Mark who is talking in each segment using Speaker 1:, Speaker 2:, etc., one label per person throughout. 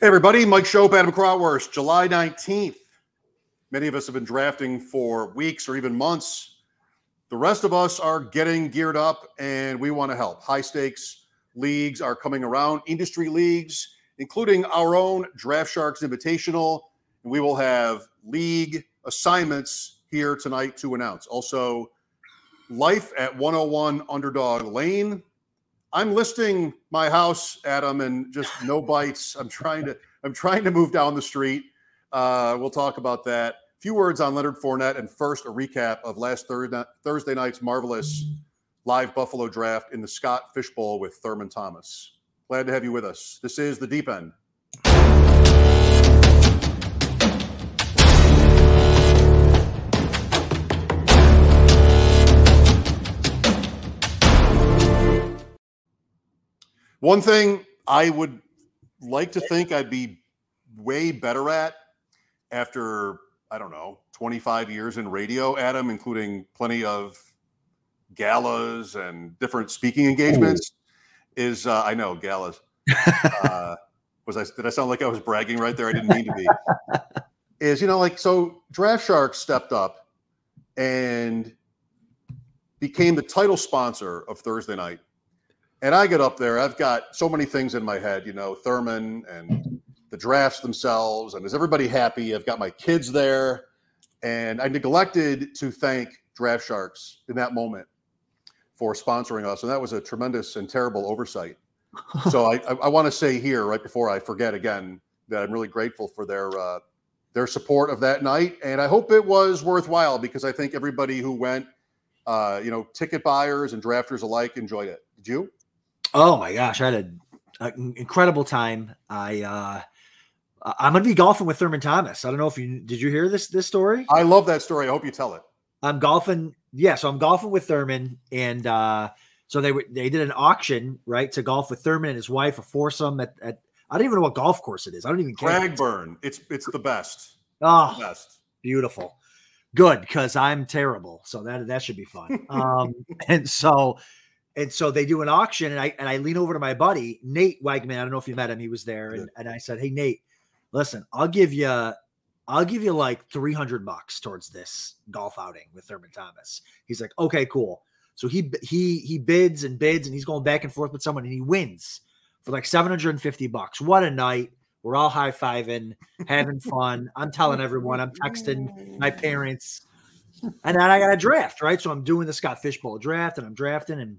Speaker 1: Hey, everybody. Mike Schopp, Adam Crowhurst, July 19th. Many of us have been drafting for weeks or even months. The rest of us are getting geared up and we want to help. High stakes leagues are coming around, industry leagues, including our own Draft Sharks Invitational. And we will have league assignments here tonight to announce. Also, life at 101 Underdog Lane I'm listing my house, Adam, and just no bites. I'm trying to I'm trying to move down the street. Uh, we'll talk about that. A few words on Leonard Fournette, and first a recap of last Thursday, Thursday night's marvelous live Buffalo draft in the Scott Fishbowl with Thurman Thomas. Glad to have you with us. This is the Deep End. One thing I would like to think I'd be way better at after, I don't know, 25 years in radio, Adam, including plenty of galas and different speaking engagements, Ooh. is uh, I know galas. uh, was I did I sound like I was bragging right there? I didn't mean to be. is you know like so Draft Sharks stepped up and became the title sponsor of Thursday night and I get up there, I've got so many things in my head, you know, Thurman and the drafts themselves. And is everybody happy? I've got my kids there. And I neglected to thank Draft Sharks in that moment for sponsoring us. And that was a tremendous and terrible oversight. so I, I, I want to say here, right before I forget again, that I'm really grateful for their uh, their support of that night. And I hope it was worthwhile because I think everybody who went, uh, you know, ticket buyers and drafters alike enjoyed it. Did you?
Speaker 2: Oh my gosh, I had an incredible time. I uh I'm gonna be golfing with Thurman Thomas. I don't know if you did you hear this this story?
Speaker 1: I love that story. I hope you tell it.
Speaker 2: I'm golfing, yeah. So I'm golfing with Thurman, and uh so they were they did an auction right to golf with Thurman and his wife, a foursome at, at I don't even know what golf course it is. I don't even care.
Speaker 1: Cragburn. It's it's the best.
Speaker 2: Oh, the best. beautiful. Good because I'm terrible, so that that should be fun. Um, and so and so they do an auction, and I and I lean over to my buddy Nate Wegman. I don't know if you met him; he was there, and, and I said, "Hey Nate, listen, I'll give you, I'll give you like three hundred bucks towards this golf outing with Thurman Thomas." He's like, "Okay, cool." So he he he bids and bids, and he's going back and forth with someone, and he wins for like seven hundred and fifty bucks. What a night! We're all high fiving, having fun. I'm telling everyone. I'm texting my parents, and then I got a draft right. So I'm doing the Scott Fishbowl draft, and I'm drafting and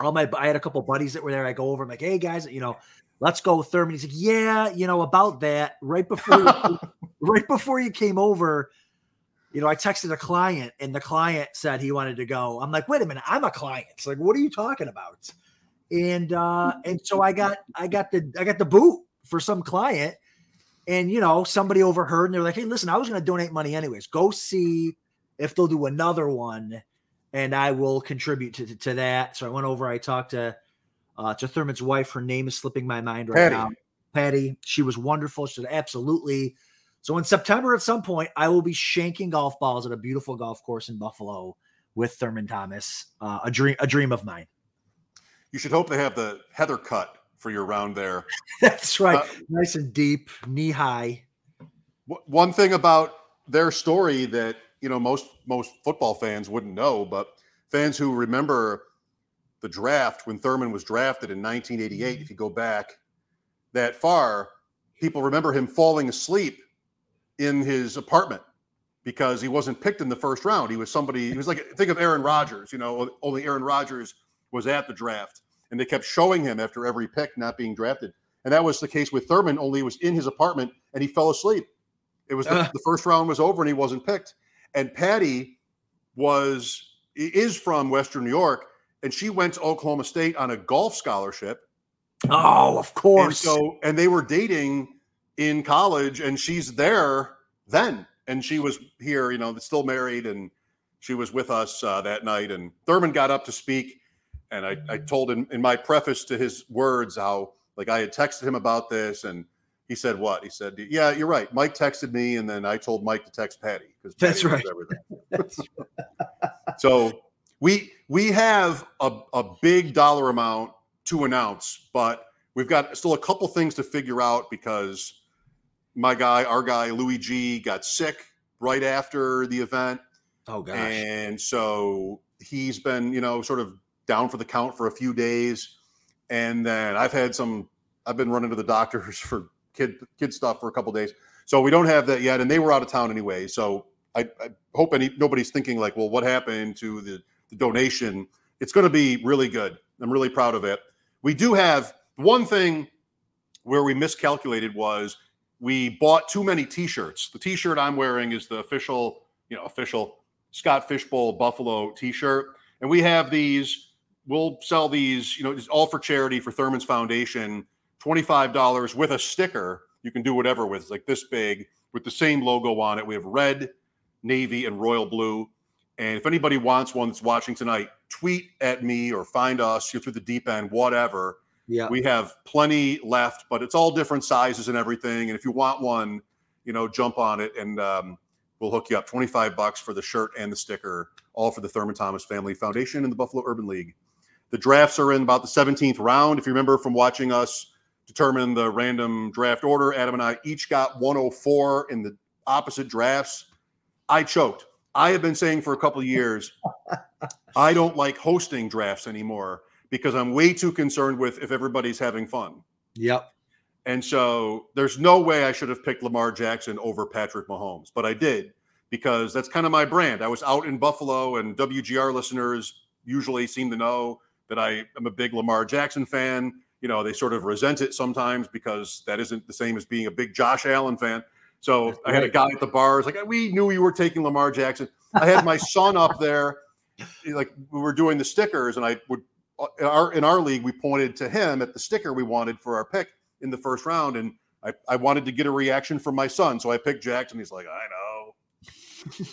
Speaker 2: all my I had a couple buddies that were there. I go over, I'm like, hey guys, you know, let's go with Thurman. He's like, yeah, you know, about that. Right before right before you came over, you know, I texted a client and the client said he wanted to go. I'm like, wait a minute, I'm a client. It's like, what are you talking about? And uh, and so I got I got the I got the boot for some client. And you know, somebody overheard and they're like, hey, listen, I was gonna donate money anyways. Go see if they'll do another one and I will contribute to, to, to that. So I went over, I talked to uh, to Thurman's wife. Her name is slipping my mind right Patty. now. Patty. She was wonderful. She said, absolutely. So in September, at some point, I will be shanking golf balls at a beautiful golf course in Buffalo with Thurman Thomas. Uh, a dream, a dream of mine.
Speaker 1: You should hope they have the heather cut for your round there.
Speaker 2: That's right. Uh, nice and deep, knee high.
Speaker 1: One thing about their story that you know most most football fans wouldn't know, but fans who remember the draft when Thurman was drafted in 1988, if you go back that far, people remember him falling asleep in his apartment because he wasn't picked in the first round. He was somebody, he was like, think of Aaron Rodgers, you know, only Aaron Rodgers was at the draft. And they kept showing him after every pick not being drafted. And that was the case with Thurman, only he was in his apartment and he fell asleep. It was the, uh. the first round was over and he wasn't picked. And Patty was is from Western New York, and she went to Oklahoma State on a golf scholarship.
Speaker 2: Oh, of course.
Speaker 1: And so, and they were dating in college, and she's there then, and she was here, you know, still married, and she was with us uh, that night. And Thurman got up to speak, and I, I told him in my preface to his words how like I had texted him about this, and he said what? He said, "Yeah, you're right. Mike texted me, and then I told Mike to text Patty because
Speaker 2: that's right. Everything.
Speaker 1: so we we have a, a big dollar amount to announce, but we've got still a couple things to figure out because my guy, our guy Louis G, got sick right after the event.
Speaker 2: Oh gosh.
Speaker 1: And so he's been, you know, sort of down for the count for a few days. And then I've had some I've been running to the doctors for kid kid stuff for a couple days. So we don't have that yet, and they were out of town anyway. So I, I hope any nobody's thinking like, well, what happened to the, the donation? It's going to be really good. I'm really proud of it. We do have one thing where we miscalculated was we bought too many T-shirts. The T-shirt I'm wearing is the official, you know, official Scott Fishbowl Buffalo T-shirt, and we have these. We'll sell these, you know, it's all for charity for Thurman's Foundation. Twenty-five dollars with a sticker. You can do whatever with. It's like this big with the same logo on it. We have red, navy, and royal blue. And if anybody wants one that's watching tonight, tweet at me or find us. You're through the deep end, whatever.
Speaker 2: Yeah.
Speaker 1: We have plenty left, but it's all different sizes and everything. And if you want one, you know, jump on it and um, we'll hook you up. 25 bucks for the shirt and the sticker, all for the Thurman Thomas Family Foundation and the Buffalo Urban League. The drafts are in about the 17th round. If you remember from watching us determine the random draft order, Adam and I each got 104 in the opposite drafts. I choked. I have been saying for a couple of years, I don't like hosting drafts anymore because I'm way too concerned with if everybody's having fun.
Speaker 2: Yep.
Speaker 1: And so there's no way I should have picked Lamar Jackson over Patrick Mahomes, but I did because that's kind of my brand. I was out in Buffalo, and WGR listeners usually seem to know that I am a big Lamar Jackson fan. You know, they sort of resent it sometimes because that isn't the same as being a big Josh Allen fan. So I had a guy at the bars like, we knew you were taking Lamar Jackson. I had my son up there, like we were doing the stickers, and I would in our in our league we pointed to him at the sticker we wanted for our pick in the first round, and I, I wanted to get a reaction from my son, so I picked Jackson. He's like, I know,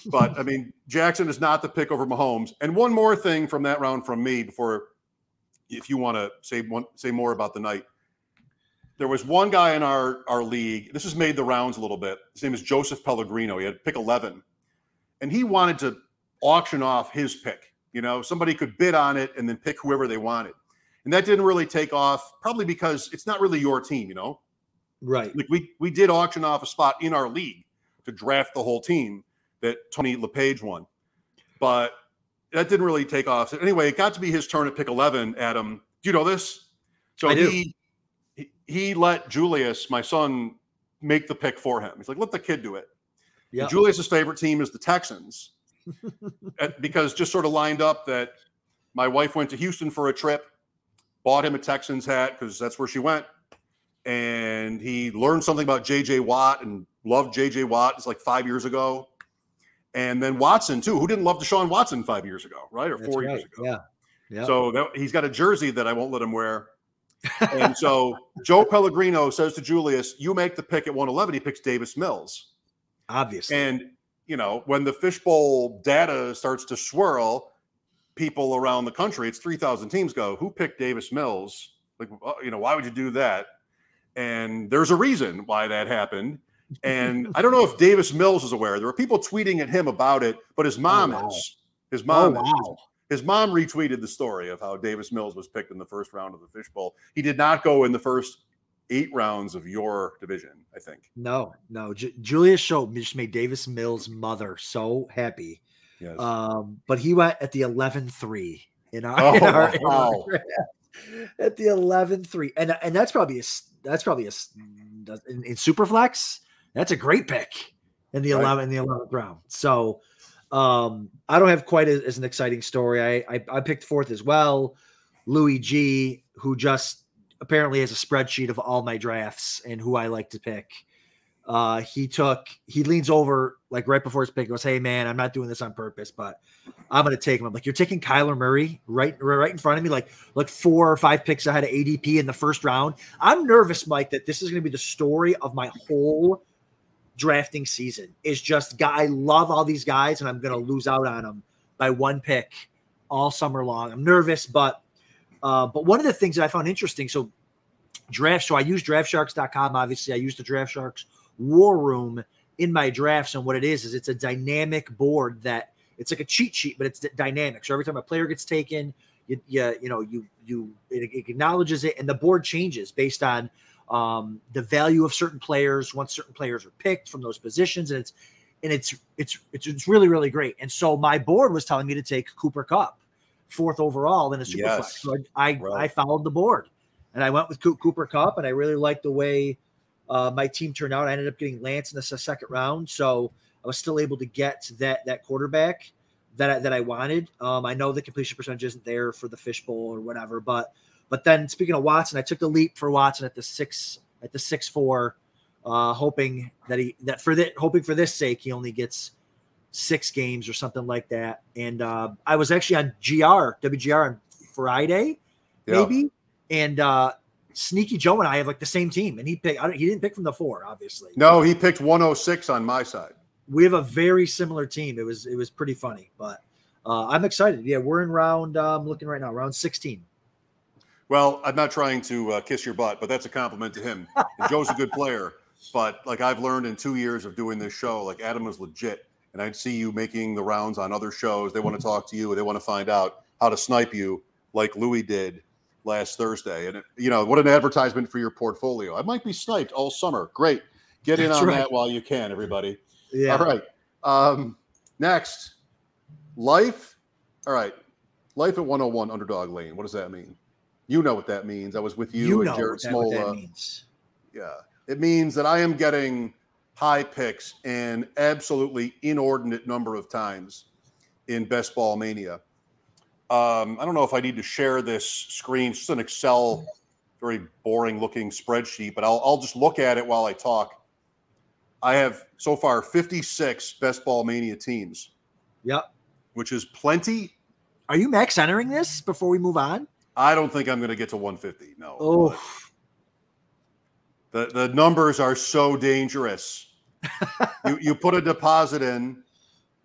Speaker 1: but I mean Jackson is not the pick over Mahomes. And one more thing from that round from me before, if you want to say one say more about the night. There was one guy in our our league. This has made the rounds a little bit. His name is Joseph Pellegrino. He had pick eleven, and he wanted to auction off his pick. You know, somebody could bid on it and then pick whoever they wanted. And that didn't really take off, probably because it's not really your team, you know?
Speaker 2: Right.
Speaker 1: Like we we did auction off a spot in our league to draft the whole team that Tony LePage won. But that didn't really take off. So anyway, it got to be his turn at pick 11, Adam. Do you know this? So
Speaker 2: I do.
Speaker 1: he he let Julius, my son, make the pick for him. He's like, let the kid do it.
Speaker 2: Yeah.
Speaker 1: Julius's favorite team is the Texans. because just sort of lined up that my wife went to Houston for a trip, bought him a Texans hat because that's where she went. And he learned something about JJ Watt and loved JJ Watt. It's like five years ago. And then Watson, too. Who didn't love Deshaun Watson five years ago, right? Or
Speaker 2: That's
Speaker 1: four
Speaker 2: right.
Speaker 1: years ago.
Speaker 2: Yeah. Yeah.
Speaker 1: So that, he's got a jersey that I won't let him wear. and so Joe Pellegrino says to Julius, You make the pick at 111. He picks Davis Mills.
Speaker 2: Obviously.
Speaker 1: And you know, when the fishbowl data starts to swirl, people around the country, it's 3,000 teams go, who picked Davis Mills? Like, you know, why would you do that? And there's a reason why that happened. And I don't know if Davis Mills is aware. There were people tweeting at him about it, but his mom
Speaker 2: wow.
Speaker 1: is. His
Speaker 2: oh,
Speaker 1: mom is.
Speaker 2: wow.
Speaker 1: His mom retweeted the story of how Davis Mills was picked in the first round of the fishbowl. He did not go in the first eight rounds of your division, I think.
Speaker 2: No, no. Ju- Julius Schultz just made Davis Mills' mother so happy.
Speaker 1: Yes.
Speaker 2: Um, but he went at the 11 3 in our,
Speaker 1: Oh,
Speaker 2: in our, in our
Speaker 1: wow.
Speaker 2: at the 11 3. And, and that's probably a, that's probably a, in, in Superflex, that's a great pick in the
Speaker 1: Right.
Speaker 2: in the 11th round. So, um, I don't have quite as, as an exciting story. I, I, I picked fourth as well. Louis G, who just apparently has a spreadsheet of all my drafts and who I like to pick. Uh, he took, he leans over like right before his pick, goes, Hey man, I'm not doing this on purpose, but I'm going to take him. I'm like, you're taking Kyler Murray right, right in front of me, like, like four or five picks ahead of ADP in the first round. I'm nervous, Mike, that this is going to be the story of my whole drafting season is just. I love all these guys and I'm going to lose out on them by one pick all summer long. I'm nervous, but uh, but one of the things that I found interesting, so draft, so I use draftsharks.com. Obviously, I use the Draft Sharks War Room in my drafts, and what it is is it's a dynamic board that it's like a cheat sheet, but it's dynamic. So every time a player gets taken, you, you, you know, you, you, it acknowledges it and the board changes based on um, the value of certain players once certain players are picked from those positions. And it's, and it's, it's, it's, it's really, really great. And so my board was telling me to take Cooper Kupp fourth overall in a super
Speaker 1: Yes.
Speaker 2: flex. So I, I,
Speaker 1: Right.
Speaker 2: I followed the board and I went with Cooper Kupp, and I really liked the way uh, my team turned out. I ended up getting Lance in the second round, so I was still able to get that that quarterback that I, that I wanted. Um, I know the completion percentage isn't there for the fishbowl or whatever, but but then speaking of Watson, I took the leap for Watson at the six at the six four, uh, hoping that he that for that hoping for this sake he only gets six games or something like that. And uh, I was actually on GR WGR on Friday,
Speaker 1: Yeah.
Speaker 2: maybe, and uh, Sneaky Joe and I have like the same team, and he picked. I don't, he didn't pick from the four, obviously.
Speaker 1: No, he picked 106 on my side.
Speaker 2: we have a very similar team. It was it was pretty funny, but uh, I'm excited. Yeah, we're in round. Uh, I'm looking right now, round 16.
Speaker 1: Well, I'm not trying to uh, kiss your butt, but that's a compliment to him. And Joe's a good player, but like I've learned in two years of doing this show, like Adam is legit, and I'd see you making the rounds on other shows. They want to talk to you, they want to find out how to snipe you, like Louis did last Thursday. And it, you know what an advertisement for your portfolio. I might be sniped all summer. Great, get in
Speaker 2: That's
Speaker 1: on
Speaker 2: right.
Speaker 1: that while you can, everybody.
Speaker 2: Yeah,
Speaker 1: All right. Um, next, life. All right. Life at 101 Underdog Lane. What does that mean? You know what that means. I was with you,
Speaker 2: you
Speaker 1: and Jared
Speaker 2: what that, what that
Speaker 1: Smola. Yeah. It means that I am getting high picks an absolutely inordinate number of times in Best Ball Mania. Um, I don't know if I need to share this screen. It's just an Excel, very boring looking spreadsheet, but I'll, I'll just look at it while I talk. I have so far 56 Best Ball Mania teams,
Speaker 2: Yep.
Speaker 1: which is plenty.
Speaker 2: Are you max entering this before we move on?
Speaker 1: I don't think I'm going to get to 150. No.
Speaker 2: Oh,
Speaker 1: The the numbers are so dangerous. you you put a deposit in.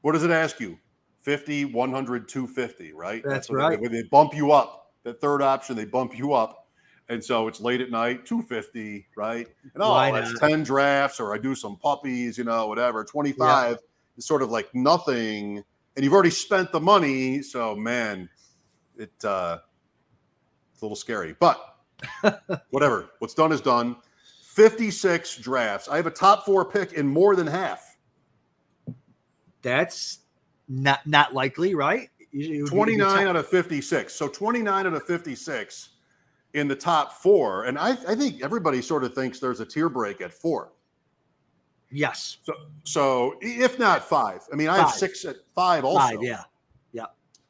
Speaker 1: What does it ask you? 50, 100, 250, right?
Speaker 2: That's
Speaker 1: what
Speaker 2: right.
Speaker 1: They, they bump you up. The third option, they bump you up. And so it's late at night, 250, right? And oh,
Speaker 2: Why
Speaker 1: that's
Speaker 2: not?
Speaker 1: 10 drafts, or I do some puppies, you know, whatever. 25 is sort of like nothing. And you've already spent the money. So man, it uh it's a little scary. But whatever. What's done is done. 56 drafts. I have a top four pick in more than half.
Speaker 2: that's not not likely, right? You- you- you-
Speaker 1: 29 out of 56. So 29 out of 56 in the top four. And I, I think everybody sort of thinks there's a tier break at four.
Speaker 2: Yes,
Speaker 1: So, so if not five, I mean, I have six at five also.
Speaker 2: five. Yeah,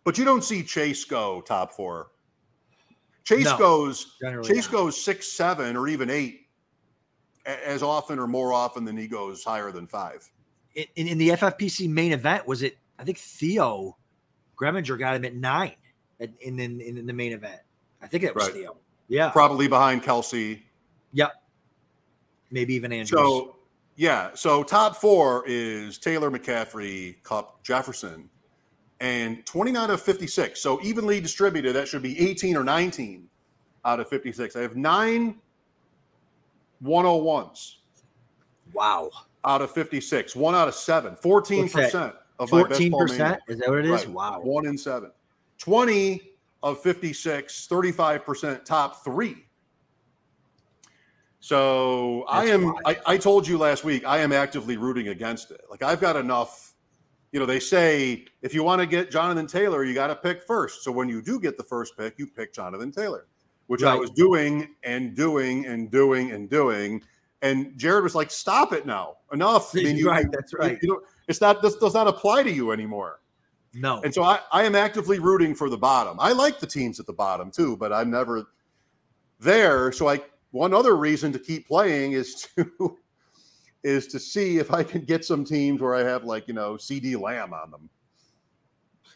Speaker 1: But you don't see Chase go top four. Chase
Speaker 2: No,
Speaker 1: goes. Chase
Speaker 2: not.
Speaker 1: goes six, seven, or even eight as often or more often than he goes higher than five.
Speaker 2: in, in, in the FFPC main event, was it? I think Theo Gremminger got him at nine at, in, in in the main event. I think it was
Speaker 1: Right.
Speaker 2: Theo. Yeah,
Speaker 1: Probably behind Kelce.
Speaker 2: Yep, maybe even Andrews.
Speaker 1: So yeah, so top four is Taylor McCaffrey, Kupp, Jefferson, and 29 of 56. So evenly distributed, that should be 18 or 19 out of 56. I have nine 101s
Speaker 2: wow,
Speaker 1: out of 56, one out of seven, 14% of my best
Speaker 2: fourteen
Speaker 1: ball mania.
Speaker 2: percent. Is that what it is?
Speaker 1: Right.
Speaker 2: Wow.
Speaker 1: One in seven. 20 of 56, 35% top three. So I am. I, I told you last week, I am actively rooting against it. Like I've got enough, you know, they say if you want to get Jonathan Taylor, you got to pick first. So when you do get the first pick, you pick Jonathan Taylor, which I was doing and doing and doing and doing. And Jared was like, stop it now. Enough. I mean, you,
Speaker 2: Right, that's right.
Speaker 1: You know, it's not, this does not apply to you anymore.
Speaker 2: No,
Speaker 1: And so I, I am actively rooting for the bottom. I like the teams at the bottom too, but I'm never there. So I one other reason to keep playing is to is to see if I can get some teams where I have like, you know, CeeDee Lamb on them.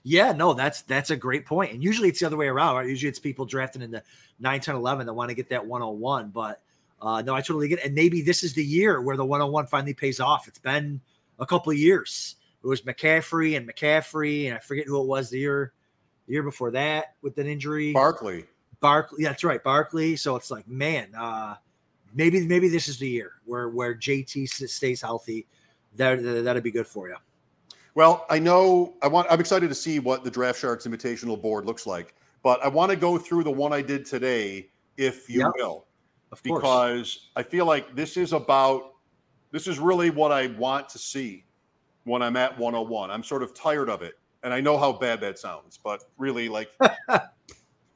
Speaker 2: Yeah, no, that's that's a great point. And usually it's the other way around, right? Usually it's people drafting in the 9, 10, 11 that want to get that 101. But uh, no, I totally get it. And maybe this is the year where the 101 finally pays off. It's been a couple of years. It was McCaffrey and McCaffrey, and I forget who it was the year the year before that with an injury.
Speaker 1: Barkley.
Speaker 2: Barkley, yeah, that's right, Barkley. So it's like, man, uh, maybe maybe this is the year where where JT stays healthy. That that'd be good for you.
Speaker 1: Well, I know I want I'm excited to see what the Draft Sharks Invitational board looks like. but I want to go through the one I did today, if you
Speaker 2: Yep.
Speaker 1: will,
Speaker 2: Of course.
Speaker 1: because I feel like this is about this is really what I want to see when I'm at 101. I'm sort of tired of it, and I know how bad that sounds, but really, like,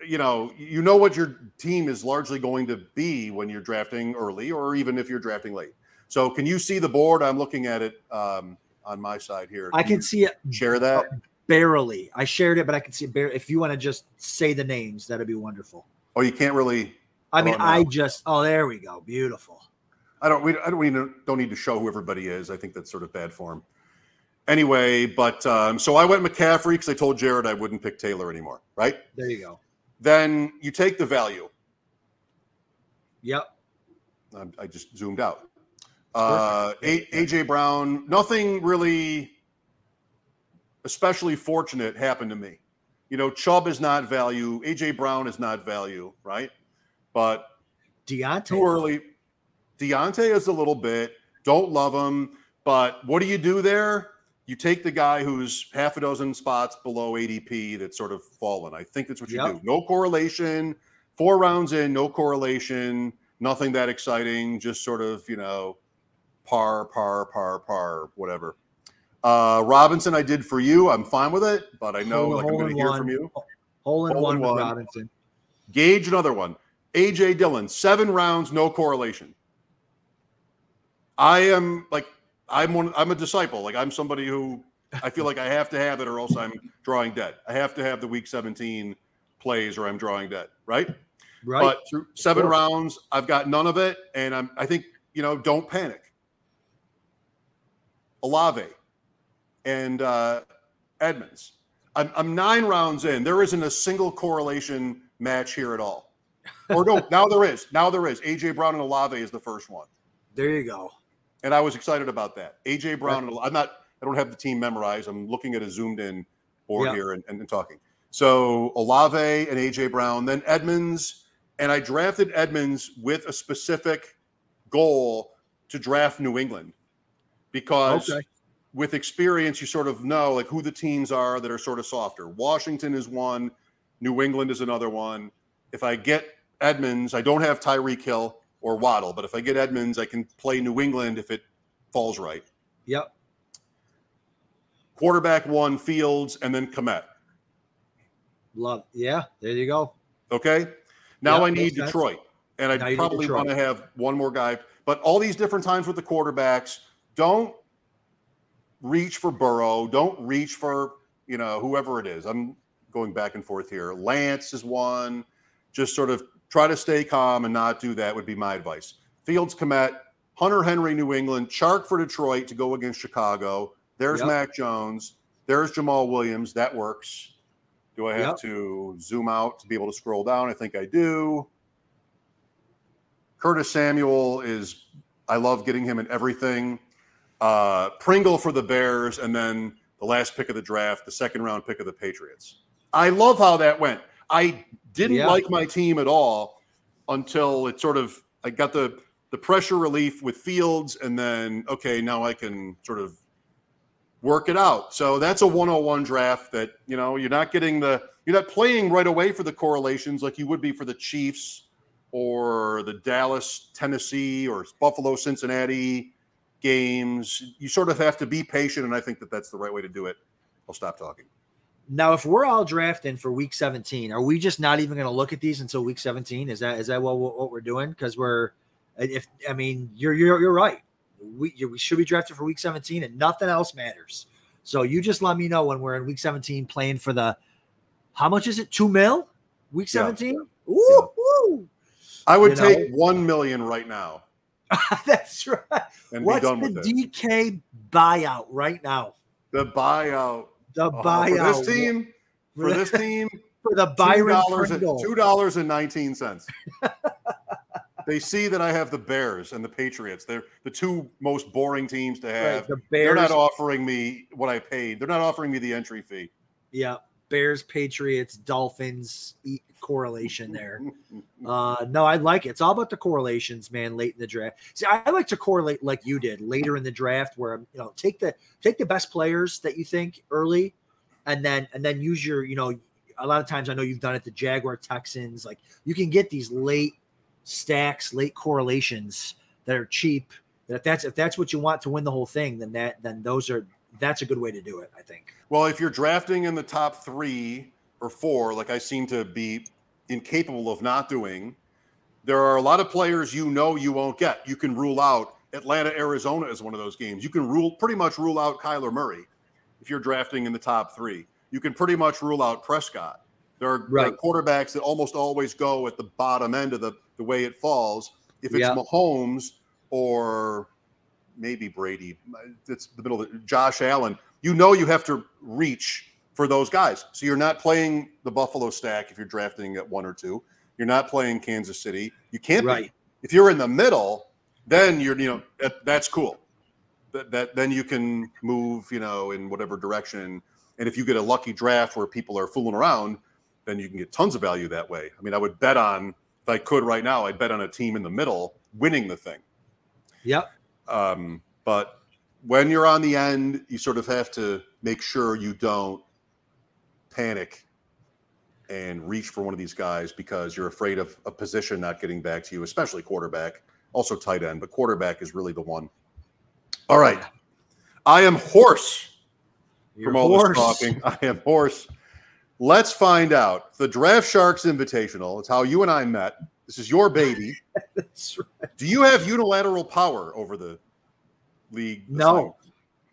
Speaker 1: you know, you know what your team is largely going to be when you're drafting early, or even if you're drafting late. So, can you see the board? I'm looking at it um, on my side here.
Speaker 2: I can see it
Speaker 1: share that.
Speaker 2: barely. I shared it, but I can see it barely. If you want to just say the names, that'd be wonderful.
Speaker 1: Oh, you can't really.
Speaker 2: I mean,
Speaker 1: Oh.
Speaker 2: I just oh, there we go, beautiful.
Speaker 1: I don't. We I don't. We don't need to show who everybody is. I think that's sort of bad form. Anyway, but um, so I went McCaffrey because I told Jared I wouldn't pick Taylor anymore. Right.
Speaker 2: There you go.
Speaker 1: Then you take the value.
Speaker 2: Yep.
Speaker 1: I'm- I just zoomed out. Uh, A- AJ Brown. Nothing really, especially fortunate, happened to me. You know, Chubb is not value. AJ Brown is not value. Right. But
Speaker 2: Deontay.
Speaker 1: too early. Deontay is a little bit. Don't love him, but what do you do there? You take the guy who's half a dozen spots below ADP that's sort of fallen. I think that's what you
Speaker 2: Yep.
Speaker 1: do. No correlation. Four rounds in, no correlation. Nothing that exciting. Just sort of you know, par, par, par, par, whatever. Uh, Robinson, I did for you. I'm fine with it, but I know
Speaker 2: Hole-
Speaker 1: like I'm going to hear
Speaker 2: one.
Speaker 1: from you.
Speaker 2: Hole in
Speaker 1: Hole
Speaker 2: one
Speaker 1: one.
Speaker 2: Robinson.
Speaker 1: Gage, another one. AJ Dillon, seven rounds, no correlation. I am like I'm one. I'm a disciple. Like I'm somebody who I feel like I have to have it, or else I'm drawing dead. I have to have the week 17 plays, or I'm drawing dead. Right.
Speaker 2: Right.
Speaker 1: But through seven rounds, I've got none of it, and I'm. I think you know, don't panic. Olave and uh, Edmonds. I'm, I'm nine rounds in. There isn't a single correlation match here at all. Or no, now there is. Now there is. AJ Brown and Olave is the first one,
Speaker 2: there you go.
Speaker 1: And I was excited about that. AJ Brown and I'm not. I don't have the team memorized. I'm looking at a zoomed in board
Speaker 2: Yeah.
Speaker 1: here and, and, and talking. So Olave and AJ Brown, then Edmonds, and I drafted Edmonds with a specific goal to draft New England because
Speaker 2: Okay.
Speaker 1: with experience, you sort of know like who the teams are that are sort of softer. Washington is one, New England is another one. If I get Edmonds, I don't have Tyreek Hill or Waddle, but if I get Edmonds, I can play New England if it falls right.
Speaker 2: Yep.
Speaker 1: Quarterback one, Fields, and then Kmet.
Speaker 2: Love. Yeah. There you go.
Speaker 1: Okay. Now
Speaker 2: Yep,
Speaker 1: I need
Speaker 2: makes sense.
Speaker 1: Detroit. And I
Speaker 2: Now you need
Speaker 1: probably want to have one more guy. But all these different times with the quarterbacks, don't reach for Burrow. Don't reach for, you know, whoever it is. I'm going back and forth here. Lance is one. Just sort of try to stay calm and not do that would be my advice. Fields Kmet, Hunter Henry, New England, Chark for Detroit to go against Chicago. There's
Speaker 2: Yep.
Speaker 1: Mac Jones. There's Jamaal Williams. That works. Do I have
Speaker 2: Yep.
Speaker 1: to zoom out to be able to scroll down? I think I do. Curtis Samuel is, I love getting him in everything. Uh, Pringle for the Bears, and then the last pick of the draft, the second round pick of the Patriots. I love how that went. I didn't
Speaker 2: Yeah.
Speaker 1: like my team at all until it sort of, I got the, the pressure relief with Fields, and then, okay, now I can sort of work it out. So that's a 101 draft that, you know, you're not getting the, you're not playing right away for the correlations like you would be for the Chiefs or the Dallas, Tennessee, or Buffalo, Cincinnati games. You sort of have to be patient, and I think that that's the right way to do it. I'll stop talking.
Speaker 2: Now, if we're all drafting for week 17, are we just not even going to look at these until week 17? Is that is that what what we're doing? Because we're, if I mean, you're you're you're right. We we should be drafted for week 17, and nothing else matters. So you just let me know when we're in week 17 playing for the, how much is it? Two mil? Week
Speaker 1: Yeah.
Speaker 2: 17? Ooh, ooh.
Speaker 1: I would
Speaker 2: You know?
Speaker 1: take one million right now
Speaker 2: that's right.
Speaker 1: and
Speaker 2: What's the
Speaker 1: with it.
Speaker 2: DK buyout right now?
Speaker 1: The buyout
Speaker 2: The
Speaker 1: Oh,
Speaker 2: buyout
Speaker 1: for this team. For this team,
Speaker 2: for the Byron
Speaker 1: two dollars and nineteen cents. they see that I have the Bears and the Patriots. They're the two most boring teams to
Speaker 2: Right,
Speaker 1: have.
Speaker 2: the
Speaker 1: They're not offering me what I paid. They're not offering me the entry fee.
Speaker 2: Yeah, Bears, Patriots, Dolphins correlation there. Uh, no, I like it. It's all about the correlations, man. Late in the draft. See, I like to correlate like you did later in the draft, where you know take the take the best players that you think early, and then and then use your you know a lot of times I know you've done it. The Jaguar Texans, like you can get these late stacks, late correlations that are cheap. That if that's if that's what you want to win the whole thing, then that then those are that's a good way to do it. I think.
Speaker 1: Well, if you're drafting in the top three or four, like I seem to be incapable of not doing, there are a lot of players you know you won't get. You can rule out Atlanta, Arizona is one of those games. You can rule pretty much rule out Kyler Murray if you're drafting in the top three. You can pretty much rule out Prescott. There are, right. there are quarterbacks that almost always go at the bottom end of the, the way it falls. If it's yeah. Mahomes or maybe Brady, it's the middle of the, Josh Allen, you know you have to reach for those guys. So you're not playing the Buffalo stack if you're drafting at one or two. You're not playing Kansas City. You can't right. be. If you're in the middle, then you're you know that, that's cool. That, that then you can move you know in whatever direction. And if you get a lucky draft where people are fooling around, then you can get tons of value that way. I mean, I would bet on if I could right now, I'd bet on a team in the middle winning the thing.
Speaker 2: Yep.
Speaker 1: Um, but when you're on the end, you sort of have to make sure you don't panic and reach for one of these guys because you're afraid of a position not getting back to you, especially quarterback, also tight end, but quarterback is really the one. All right. I am hoarse
Speaker 2: you're from all horse.
Speaker 1: this talking. I am hoarse. Let's find out. The Draft Sharks Invitational. It's how you and I met. This is your baby.
Speaker 2: That's right.
Speaker 1: Do you have unilateral power over the league?
Speaker 2: No.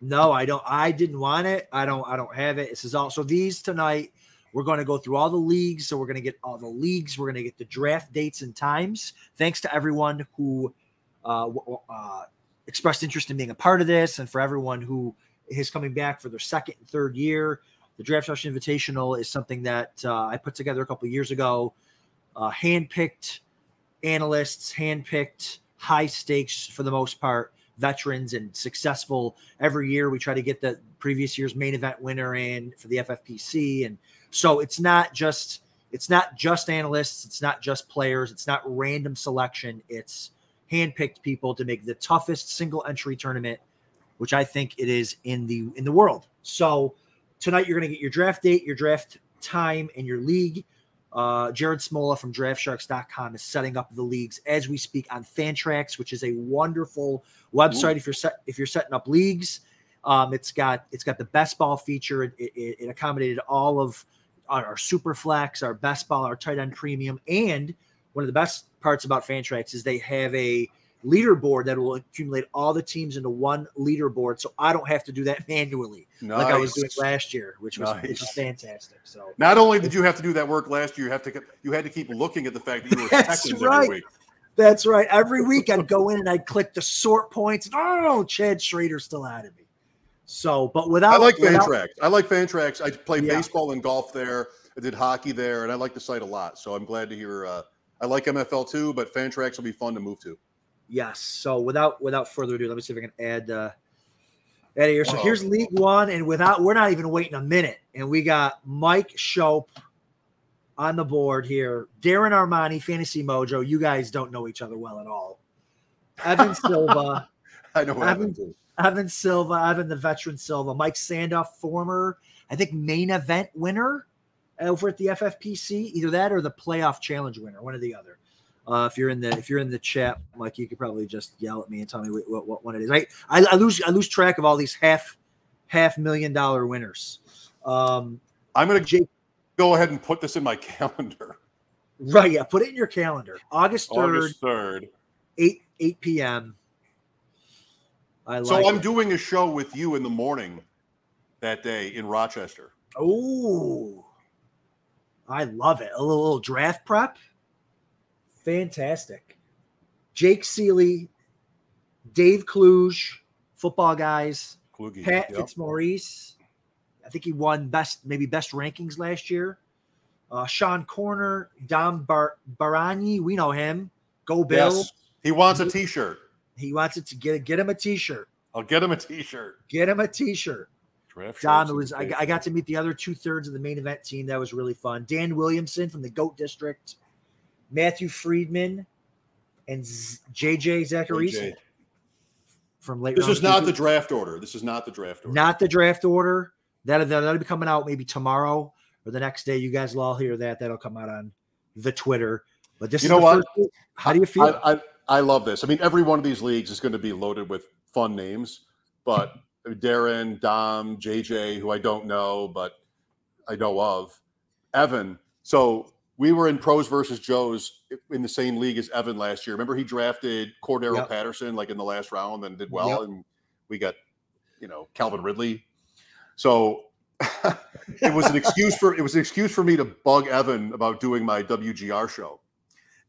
Speaker 2: No, I don't. I didn't want it. I don't. I don't have it. This is all. So these tonight, we're going to go through all the leagues. So we're going to get all the leagues. We're going to get the draft dates and times. Thanks to everyone who uh, uh, expressed interest in being a part of this, and for everyone who is coming back for their second and third year. The Draft Sharks Invitational is something that uh, I put together a couple years ago. Uh, handpicked analysts, handpicked high stakes for the most part veterans and successful every year. We try to get the previous year's main event winner in for the FFPC, and so it's not just it's not just analysts, it's not just players, it's not random selection. It's handpicked people to make the toughest single entry tournament, which I think it is in the in the world. So tonight you're going to get your draft date, your draft time, and your league. Uh, Jared Smola from DraftSharks.com is setting up the leagues as we speak on Fantrax, which is a wonderful website Ooh. if you're set if you're setting up leagues. Um, it's got it's got the best ball feature. It, it, it accommodated all of our, our super flex, our best ball, our tight end premium, and one of the best parts about Fantrax is they have a leaderboard that will accumulate all the teams into one leaderboard, so I don't have to do that manually nice. like I was doing last year, which was nice. which was fantastic. So
Speaker 1: not only did you have to do that work last year, you have to you had to keep looking at the fact that you were That's right. every week.
Speaker 2: That's right. Every week I'd go in and I'd click the sort points. Oh, Chad Schrader's still out of me. So, but without I
Speaker 1: like Fantrax. I like Fantrax. I play yeah. baseball and golf there. I did hockey there, and I like the site a lot. So I'm glad to hear. Uh, I like MFL too, but Fantrax will be fun to move to.
Speaker 2: Yes. So without without further ado, let me see if I can add uh add here. So here's League One, and without we're not even waiting a minute, and we got Mike Schopp on the board here. Darren Armani, Fantasy Mojo. You guys don't know each other well at all. Evan Silva.
Speaker 1: I know
Speaker 2: Evan, Evan Silva, Evan the veteran Silva, Mike Sandoff, former, I think, main event winner over at the FFPC. Either that or the playoff challenge winner, one or the other. Uh, if you're in the if you're in the chat, Mike, you could probably just yell at me and tell me what, what, what one it is. I, I, I lose I lose track of all these half half million dollar winners. Um,
Speaker 1: I'm gonna Jake, go ahead and put this in my calendar.
Speaker 2: Right, yeah, put it in your calendar. August third,
Speaker 1: third,
Speaker 2: eight eight p.m.
Speaker 1: I like so I'm it. doing a show with you in the morning that day in Rochester.
Speaker 2: Oh, I love it. A little, little draft prep. Fantastic. Jake Seeley, Dave Kluge, football guys, Kluge, Pat yep. Fitzmaurice. I think he won best, maybe best rankings last year. Uh, Sean Koerner, Dom Bar- Barani, we know him. Go Bill. Yes.
Speaker 1: He wants a T-shirt.
Speaker 2: He wants it to get get him a T-shirt.
Speaker 1: I'll get him a T-shirt.
Speaker 2: Get him a T-shirt. It was I, I, got to meet the other two thirds of the main event team. That was really fun. Dan Williamson from the Goat District. Matthew Friedman, and JJ Zacharias from late.
Speaker 1: This is not the draft order. This is not the draft order.
Speaker 2: Not the draft order. That that'll be coming out maybe tomorrow or the next day. You guys will all hear that. That'll come out on the Twitter. But this
Speaker 1: You
Speaker 2: is
Speaker 1: know
Speaker 2: the
Speaker 1: what?
Speaker 2: first- How do you feel?
Speaker 1: I, I I love this. I mean, every one of these leagues is going to be loaded with fun names, but Darren, Dom, JJ, who I don't know, but I know of, Evan. So we were in pros versus Joes in the same league as Evan last year. Remember, he drafted Cordarrelle
Speaker 2: Yep.
Speaker 1: Patterson like in the last round and did well,
Speaker 2: Yep.
Speaker 1: and we got you know Calvin Ridley. So it was an excuse for it was an excuse for me to bug Evan about doing my WGR show.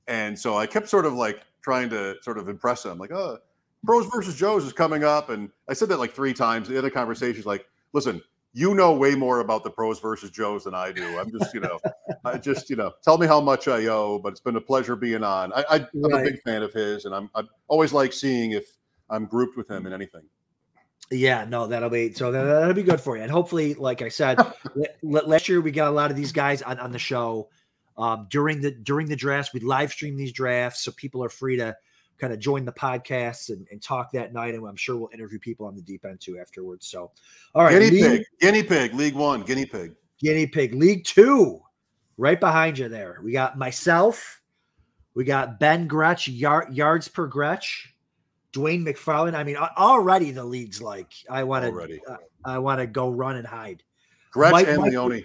Speaker 1: And so I kept sort of like trying to sort of impress him, like, oh, pros versus Joes is coming up. And I said that like three times. The other conversations, like, listen, you know way more about the pros versus Joes than I do. I'm just, you know, I just, you know, tell me how much I owe, but it's been a pleasure being on. I, I, I'm a big fan of his, and I'm, I always like seeing if I'm grouped with him in anything.
Speaker 2: Yeah, no, that'll be so that, that'll be good for you. And hopefully, like I said, la- la- last year we got a lot of these guys on, on the show. Um, during the during the drafts, we live stream these drafts, so people are free to kind of join the podcasts and, and talk that night. And I'm sure we'll interview people on the deep end too afterwards. So, all right,
Speaker 1: guinea
Speaker 2: League-
Speaker 1: pig, guinea pig, League One, guinea pig.
Speaker 2: Guinea Pig League Two, right behind you there. We got myself, we got Ben Gretch, yard, yards per Gretch, Dwain McFarland. I mean, already the league's like I want to,
Speaker 1: Already.
Speaker 2: Uh, I want to go run and hide.
Speaker 1: Gretch
Speaker 2: Mike-
Speaker 1: and
Speaker 2: Mike-
Speaker 1: Leone.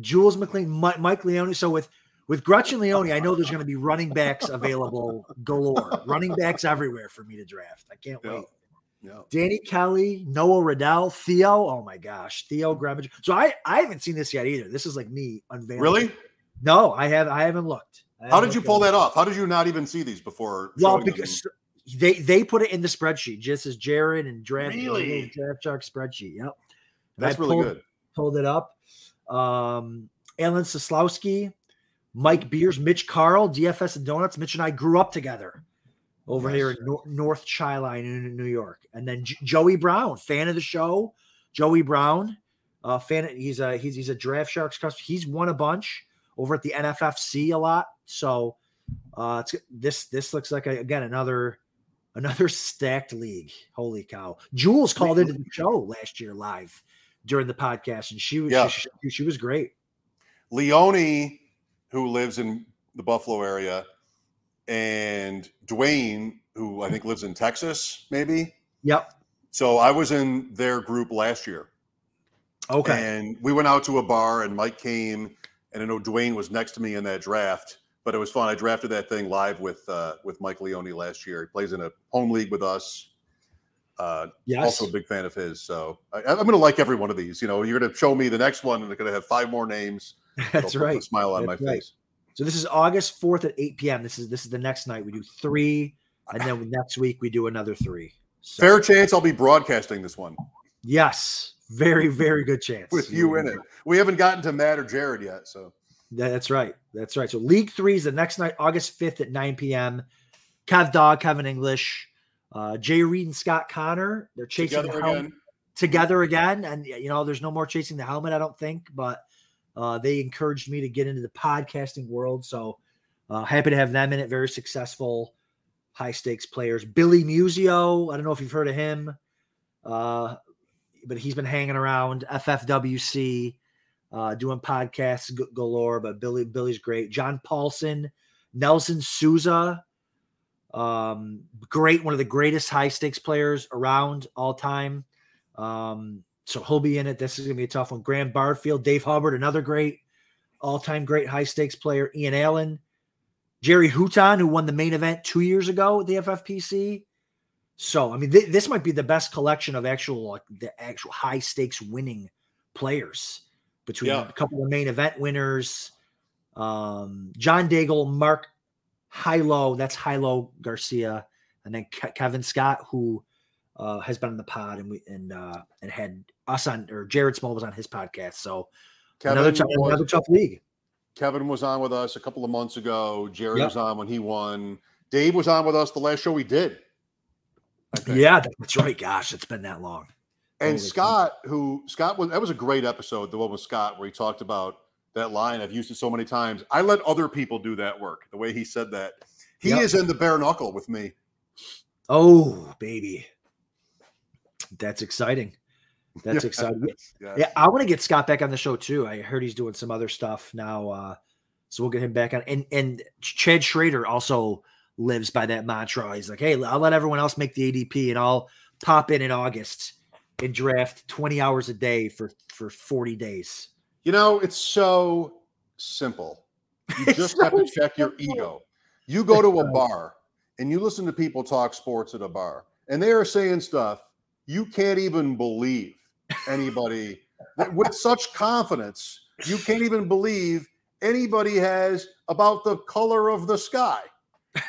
Speaker 2: Jules McLean, Mike, Mike Leone. So with with Gretchen Leone, I know there's going to be running backs available galore, running backs everywhere for me to draft. I can't wait.
Speaker 1: Yeah.
Speaker 2: Danny Kelly, Noah Riddell, Theo. Oh my gosh, Theo Grabbage. So I I haven't seen this yet either. This is like me unveiling.
Speaker 1: Really?
Speaker 2: No, I have I haven't looked. I
Speaker 1: How
Speaker 2: haven't
Speaker 1: did you pull that off? How did you not even see these before?
Speaker 2: Well,
Speaker 1: showing them?
Speaker 2: because they they put it in the spreadsheet just as Jared and draft
Speaker 1: Really?
Speaker 2: draft shark spreadsheet. Yep.
Speaker 1: That's
Speaker 2: I
Speaker 1: really
Speaker 2: pulled-
Speaker 1: good.
Speaker 2: pulled it up. Um, Alan Soslowski, Mike Beers, Mitch Carl, DFS and Donuts. Mitch and I grew up together over here in Nor- North Chi-Line in New York. And then J- Joey Brown, fan of the show. Joey Brown, uh, fan. He's a he's he's a Draft Sharks customer. He's won a bunch over at the NFFC a lot. So uh, it's, this this looks like a, again another another stacked league. Holy cow! Jules called into the show last year live during the podcast, and she was
Speaker 1: Yeah.
Speaker 2: she, she, she was great.
Speaker 1: Leone, who lives in the Buffalo area, and Dwain, who I think lives in Texas, maybe.
Speaker 2: Yep.
Speaker 1: So I was in their group last year,
Speaker 2: Okay.
Speaker 1: and we went out to a bar, and Mike came, and I know Dwain was next to me in that draft. But it was fun. I drafted that thing live with uh, with Mike Leone last year. He plays in a home league with us. Uh,
Speaker 2: yes.
Speaker 1: also a big fan of his. So I, I'm going to like every one of these. You know, you're going to show me the next one, and they're going to have five more names.
Speaker 2: That's
Speaker 1: It'll put
Speaker 2: right.
Speaker 1: A smile on
Speaker 2: That's
Speaker 1: my
Speaker 2: right.
Speaker 1: face.
Speaker 2: So this is August fourth at eight p.m. This is this is the next night. We do three, and then next week we do another three. So,
Speaker 1: Fair chance I'll be broadcasting this one
Speaker 2: Yes. Very very good chance
Speaker 1: with you in it. We haven't gotten to Matt or Jared yet, so
Speaker 2: That's right. That's right. So League Three is the next night, August 5th at 9 p.m. Kev Dog, Kevin English, uh, Jay Reed and Scott Connor. They're chasing
Speaker 1: together
Speaker 2: the helmet
Speaker 1: again.
Speaker 2: together again. And you know, there's no more chasing the helmet, I don't think, but uh, they encouraged me to get into the podcasting world. So uh, happy to have them in it. Very successful, high stakes players. Billy Musio, I don't know if you've heard of him. Uh, but he's been hanging around FFPC uh, doing podcasts galore. But Billy Billy's great. John Paulson, Nelson Souza, um, great, one of the greatest high stakes players around all time. Um, so he'll be in it. This is gonna be a tough one. Graham Barfield, Dave Hubbard, another great all time great high stakes player. Ian Allen, Jerry Houghton, who won the main event two years ago at the FFPC. So I mean, th- this might be the best collection of actual like the actual high stakes winning players between
Speaker 1: Yeah.
Speaker 2: a couple of main event winners. Um, John Daigle, Mark Hilo, that's Hilo Garcia, and then Ke- Kevin Scott, who uh, has been on the pod and we and uh, and had us on or Jared Smola was on his podcast. So
Speaker 1: Kevin
Speaker 2: another tough,
Speaker 1: was,
Speaker 2: another tough league.
Speaker 1: Kevin was on with us a couple of months ago. Jared
Speaker 2: Yep.
Speaker 1: was on when he won. Dave was on with us the last show we did.
Speaker 2: Yeah, that's right. Gosh, it's been that long.
Speaker 1: And
Speaker 2: Holy
Speaker 1: Scott, who Scott was, that was a great episode, the one with Scott, where he talked about that line. I've used it so many times. I let other people do that work. The way he said that, he
Speaker 2: Yep.
Speaker 1: is in the bare knuckle with me.
Speaker 2: Oh, baby. That's exciting. That's exciting.
Speaker 1: yes.
Speaker 2: Yeah, I want to get Scott back on the show too. I heard he's doing some other stuff now, uh, so we'll get him back on. And and Chad Schrader also lives by that mantra. He's like, hey, I'll let everyone else make the ADP, and I'll pop in in August and draft twenty hours a day for for forty days.
Speaker 1: You know, it's so simple. You just have to
Speaker 2: so
Speaker 1: check your ego. You go to a bar and you listen to people talk sports at a bar, and they are saying stuff you can't even believe anybody with such confidence. You can't even believe anybody has about the color of the sky.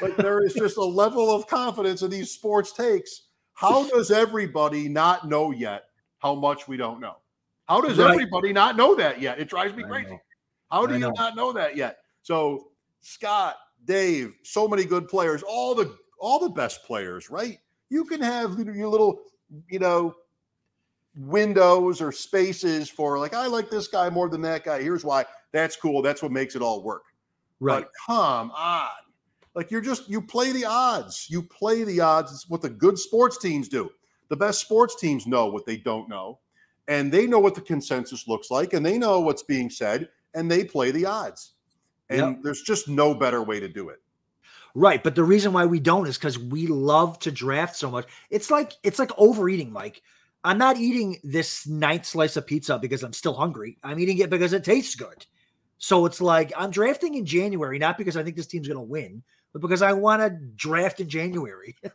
Speaker 1: Like there is just a level of confidence in these sports takes. How does everybody not know yet how much we don't know? How does
Speaker 2: Right.
Speaker 1: everybody not know that yet? It drives me crazy. How do you not know that yet? So Scott, Dave, so many good players, all the all the best players, right? You can have your little, you know, windows or spaces for like, I like this guy more than that guy. Here's why. That's cool. That's what makes it all work.
Speaker 2: Right.
Speaker 1: But come on. Like you're just you play the odds. You play the odds. It's what the good sports teams do. The best sports teams know what they don't know. And they know what the consensus looks like and they know what's being said and they play the odds. And
Speaker 2: Yep.
Speaker 1: there's just no better way to do it.
Speaker 2: Right, but the reason why we don't is because we love to draft so much. It's like it's like overeating, Mike. I'm not eating this ninth slice of pizza because I'm still hungry. I'm eating it because it tastes good. So it's like I'm drafting in January, not because I think this team's going to win, but because I want to draft in January.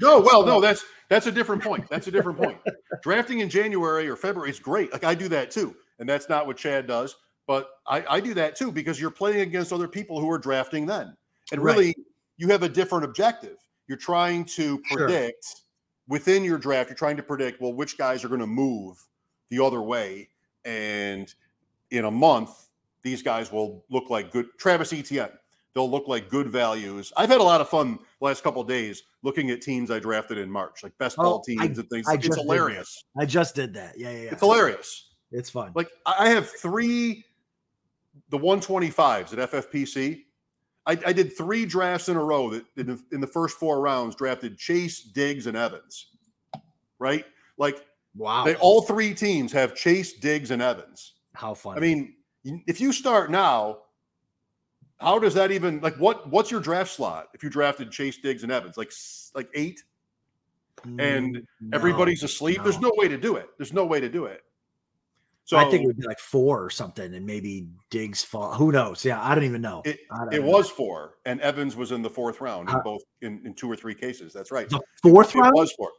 Speaker 1: No, well,
Speaker 2: So-
Speaker 1: no, that's that's a different point. That's a different point. Drafting in January or February is great. Like I do that too, and that's not what Chad does. But I, I do that too because you're playing against other people who are drafting then, and
Speaker 2: Right.
Speaker 1: really you have a different objective. You're trying to
Speaker 2: Sure.
Speaker 1: predict within your draft. You're trying to predict well which guys are going to move the other way, and in a month these guys will look like good. Travis Etienne, they'll look like good values. I've had a lot of fun the last couple of days looking at teams I drafted in March, like best ball
Speaker 2: Oh, I-
Speaker 1: teams and things.
Speaker 2: I
Speaker 1: it's
Speaker 2: just did that.
Speaker 1: hilarious.
Speaker 2: I just did that. Yeah, yeah, yeah.
Speaker 1: It's hilarious.
Speaker 2: It's fun.
Speaker 1: Like I I have three, the 125s at FFPC. I, I did three drafts in a row that in the, in the first four rounds drafted Chase, Diggs, and Evans. Right? Like
Speaker 2: wow.
Speaker 1: they all three teams have Chase, Diggs, and Evans.
Speaker 2: How fun.
Speaker 1: I mean, if you start now, how does that even like what what's your draft slot if you drafted Chase, Diggs, and Evans? Like like eight? and
Speaker 2: Mm, no,
Speaker 1: Everybody's asleep. There's
Speaker 2: no.
Speaker 1: no way to do it. There's no way to do it. So
Speaker 2: I think it would be like four or something, and maybe Diggs fall. Who knows? Yeah, I don't even know.
Speaker 1: It, it
Speaker 2: know.
Speaker 1: was four, and Evans was in the fourth round in
Speaker 2: Uh,
Speaker 1: both in, in two or three cases. That's right.
Speaker 2: the fourth
Speaker 1: It
Speaker 2: round.
Speaker 1: was four.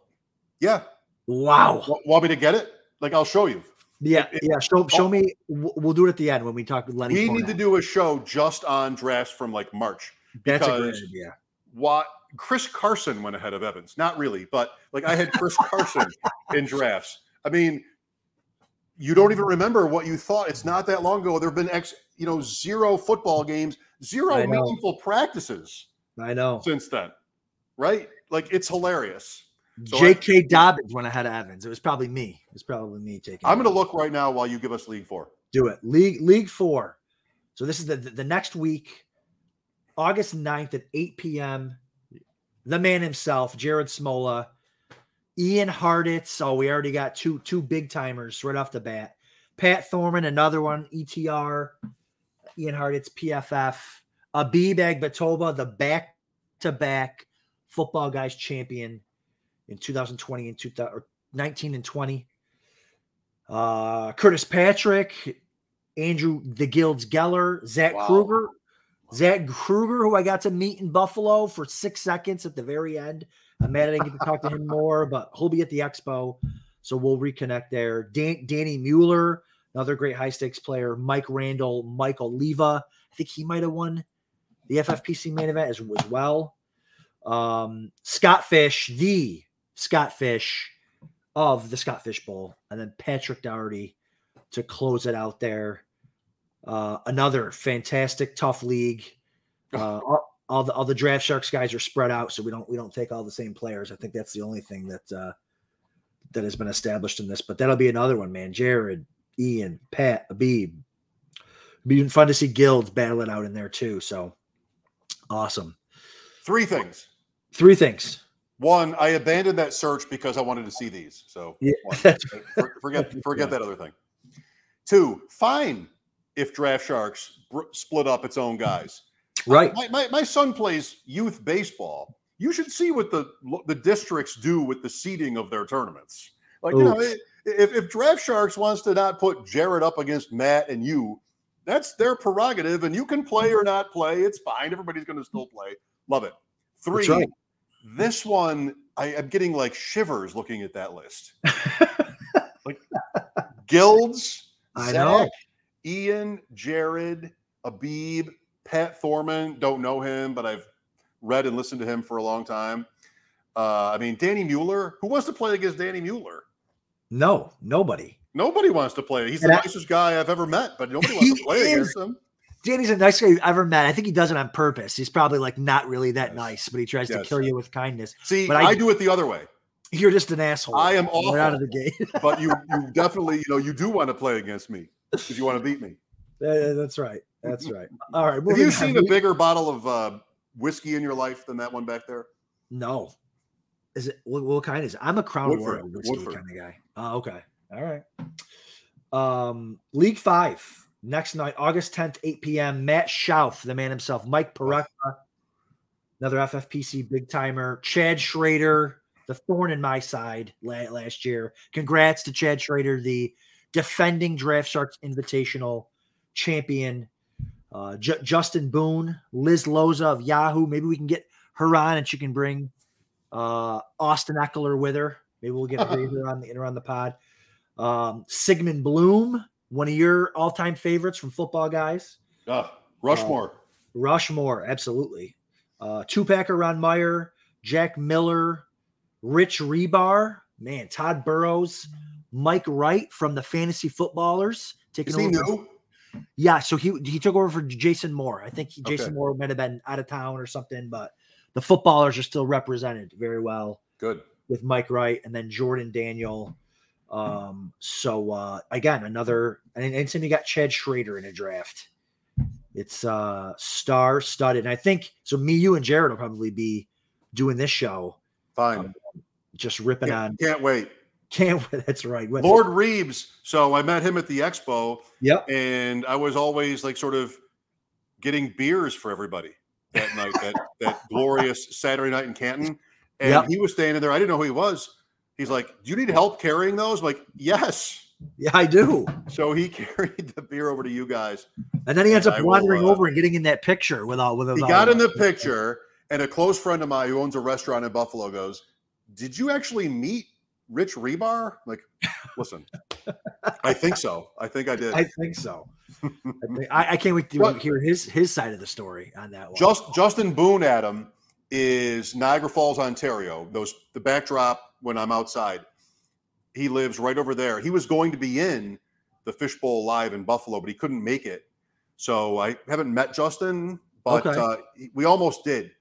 Speaker 1: Yeah.
Speaker 2: Wow.
Speaker 1: W- Want me to get it? Like I'll show you.
Speaker 2: Yeah,
Speaker 1: it-
Speaker 2: yeah. Show show me. We'll do it at the end when we talk with Lenny.
Speaker 1: We need to do a show just on drafts from like March.
Speaker 2: That's a great idea.
Speaker 1: What Chris Carson went ahead of Evans. Not really, but like I had Chris Carson in drafts. I mean, you don't even remember what you thought. It's not that long ago. There have been ex, you know, zero football games, zero meaningful practices
Speaker 2: I know.
Speaker 1: since then. Right? Like it's hilarious. so I-
Speaker 2: J.K. Dobbins went ahead of Evans. It was probably me. It was probably me taking.
Speaker 1: I'm going to look right now while you give us League Four.
Speaker 2: do it. League League Four. So this is the the next week, August 9th at 8 p.m. The man himself, Jared Smola, Ian Hartitz. Oh, we already got two two big timers right off the bat. Pat Thorman, another one, ETR, Ian Hartitz, PFF, Abib Agbatoba, the back to back football guys champion in 2020 and 2019 and 20. Uh, Curtis Patrick, Andrew the Guilds Geller, Zach
Speaker 1: Wow.
Speaker 2: Kruger, Zach Kruger, who I got to meet in Buffalo for six seconds at the very end. I'm mad I didn't get to talk to him more, but he'll be at the expo, so we'll reconnect there. Dan- Danny Mueller, another great high stakes player. Mike Randall, Michael Leva. I think he might have won the FFPC main event as, as well. Um, Scott Fish, the Scott Fish of the Scott Fish Bowl, and then Patrick Doherty to close it out there. Uh, another fantastic, tough league. Uh, all, the all the draft sharks guys are spread out, so we don't we don't take all the same players. I think that's the only thing that uh, that has been established in this. But that'll be another one, man. Jared, Ian, Pat, Abib. Be fun to see guilds battle it out in there too. So awesome.
Speaker 1: Three things.
Speaker 2: Three things.
Speaker 1: One, I abandoned that search because I wanted to see these. So
Speaker 2: Yeah,
Speaker 1: forget forget that other thing. Two, fine if Draft Sharks br- split up its own guys.
Speaker 2: Right.
Speaker 1: My, my, my son plays youth baseball. You should see what the the districts do with the seeding of their tournaments. Like you know, if if Draft Sharks wants to not put Jared up against Matt and you, that's their prerogative, and you can play or not play. It's fine. Everybody's going to still play. Love it. Three.
Speaker 2: right.
Speaker 1: This one, I am getting like shivers looking at that list. like Guilds,
Speaker 2: I
Speaker 1: Zach,
Speaker 2: know.
Speaker 1: Ian, Jared, Abib, Pat Thorman. Don't know him, but I've read and listened to him for a long time. Uh, I mean, Danny Mueller. Who wants to play against Danny Mueller?
Speaker 2: No, nobody.
Speaker 1: Nobody wants to play. He's the
Speaker 2: I-
Speaker 1: nicest guy I've ever met, but nobody wants to play
Speaker 2: is.
Speaker 1: against him.
Speaker 2: Danny's a nice guy you ever met. I think he does it on purpose. He's probably like not really that
Speaker 1: Yes.
Speaker 2: nice, but he tries to kill you with kindness.
Speaker 1: See,
Speaker 2: But
Speaker 1: I,
Speaker 2: I-
Speaker 1: do it the other way,
Speaker 2: You're just an asshole.
Speaker 1: I am
Speaker 2: Right out of the gate.
Speaker 1: but you you definitely you know you do want to play against me if you want to beat me.
Speaker 2: Uh, That's right. That's right. All right.
Speaker 1: Have
Speaker 2: moving
Speaker 1: you
Speaker 2: on.
Speaker 1: seen a bigger bottle of uh, whiskey in your life than that one back there?
Speaker 2: No. Is it what, what kind is it? I'm a Crown
Speaker 1: Woodford,
Speaker 2: Royal whiskey
Speaker 1: Woodford.
Speaker 2: kind of guy. Oh, okay. All right. Um, League Five next night, August 10th, 8 p.m. Matt Schauf, the man himself, Mike Parekha, another FFPC big timer, Chad Schrader, the thorn in my side last year. Congrats to Chad Schrader, the defending Draft Sharks Invitational champion. Uh, Ju- Justin Boone, Liz Loza of Yahoo. Maybe we can get her on and she can bring uh, Austin Ekeler with her. Maybe we'll get her on the her on the pod. Um, Sigmund Bloom, one of your all-time favorites from Football Guys.
Speaker 1: Ah, Rushmore.
Speaker 2: Rushmore, absolutely. Uh, two-packer Ron Meyer, Jack Miller, Rich Hribar, man, Todd Burrows, Mike Wright from the Fantasy Footballers. Taking
Speaker 1: Is he new?
Speaker 2: Yeah, so he he took over for Jason Moore. I think he, Jason
Speaker 1: Okay.
Speaker 2: Moore might have been out of town or something, but the footballers are still represented very well
Speaker 1: Good.
Speaker 2: with Mike Wright and then Jordan Daniel. Um, so uh again, another and and then you got Chad Schrader in a draft. It's uh star studded. And I think so me, you, and Jared will probably be doing this show,
Speaker 1: Fine.
Speaker 2: just ripping on
Speaker 1: can't wait.
Speaker 2: Can't that's right. What-
Speaker 1: Lord Reeves. So I met him at the expo,
Speaker 2: Yep.
Speaker 1: and I was always like sort of getting beers for everybody that night, that that glorious Saturday night in Canton. And
Speaker 2: Yep.
Speaker 1: he was standing there. I didn't know who he was. He's like, "Do you need help carrying those?" I'm like, yes.
Speaker 2: Yeah, I do.
Speaker 1: So he carried the beer over to you guys.
Speaker 2: And then he ends up
Speaker 1: I will,
Speaker 2: wandering
Speaker 1: uh,
Speaker 2: over and getting in that picture with all with
Speaker 1: He got in the picture, and a close friend of mine who owns a restaurant in Buffalo goes, "Did you actually meet Rich Hribar?" Like, listen, I think so. I think I did.
Speaker 2: I think so. I, think- I, I can't wait to hear his his side of the story on that one.
Speaker 1: Just Justin Boone, Adam, is Niagara Falls, Ontario. Those the backdrop when I'm outside. He lives right over there. He was going to be in the Fishbowl Live in Buffalo, but he couldn't make it. So I haven't met Justin, but
Speaker 2: Okay.
Speaker 1: uh, we almost did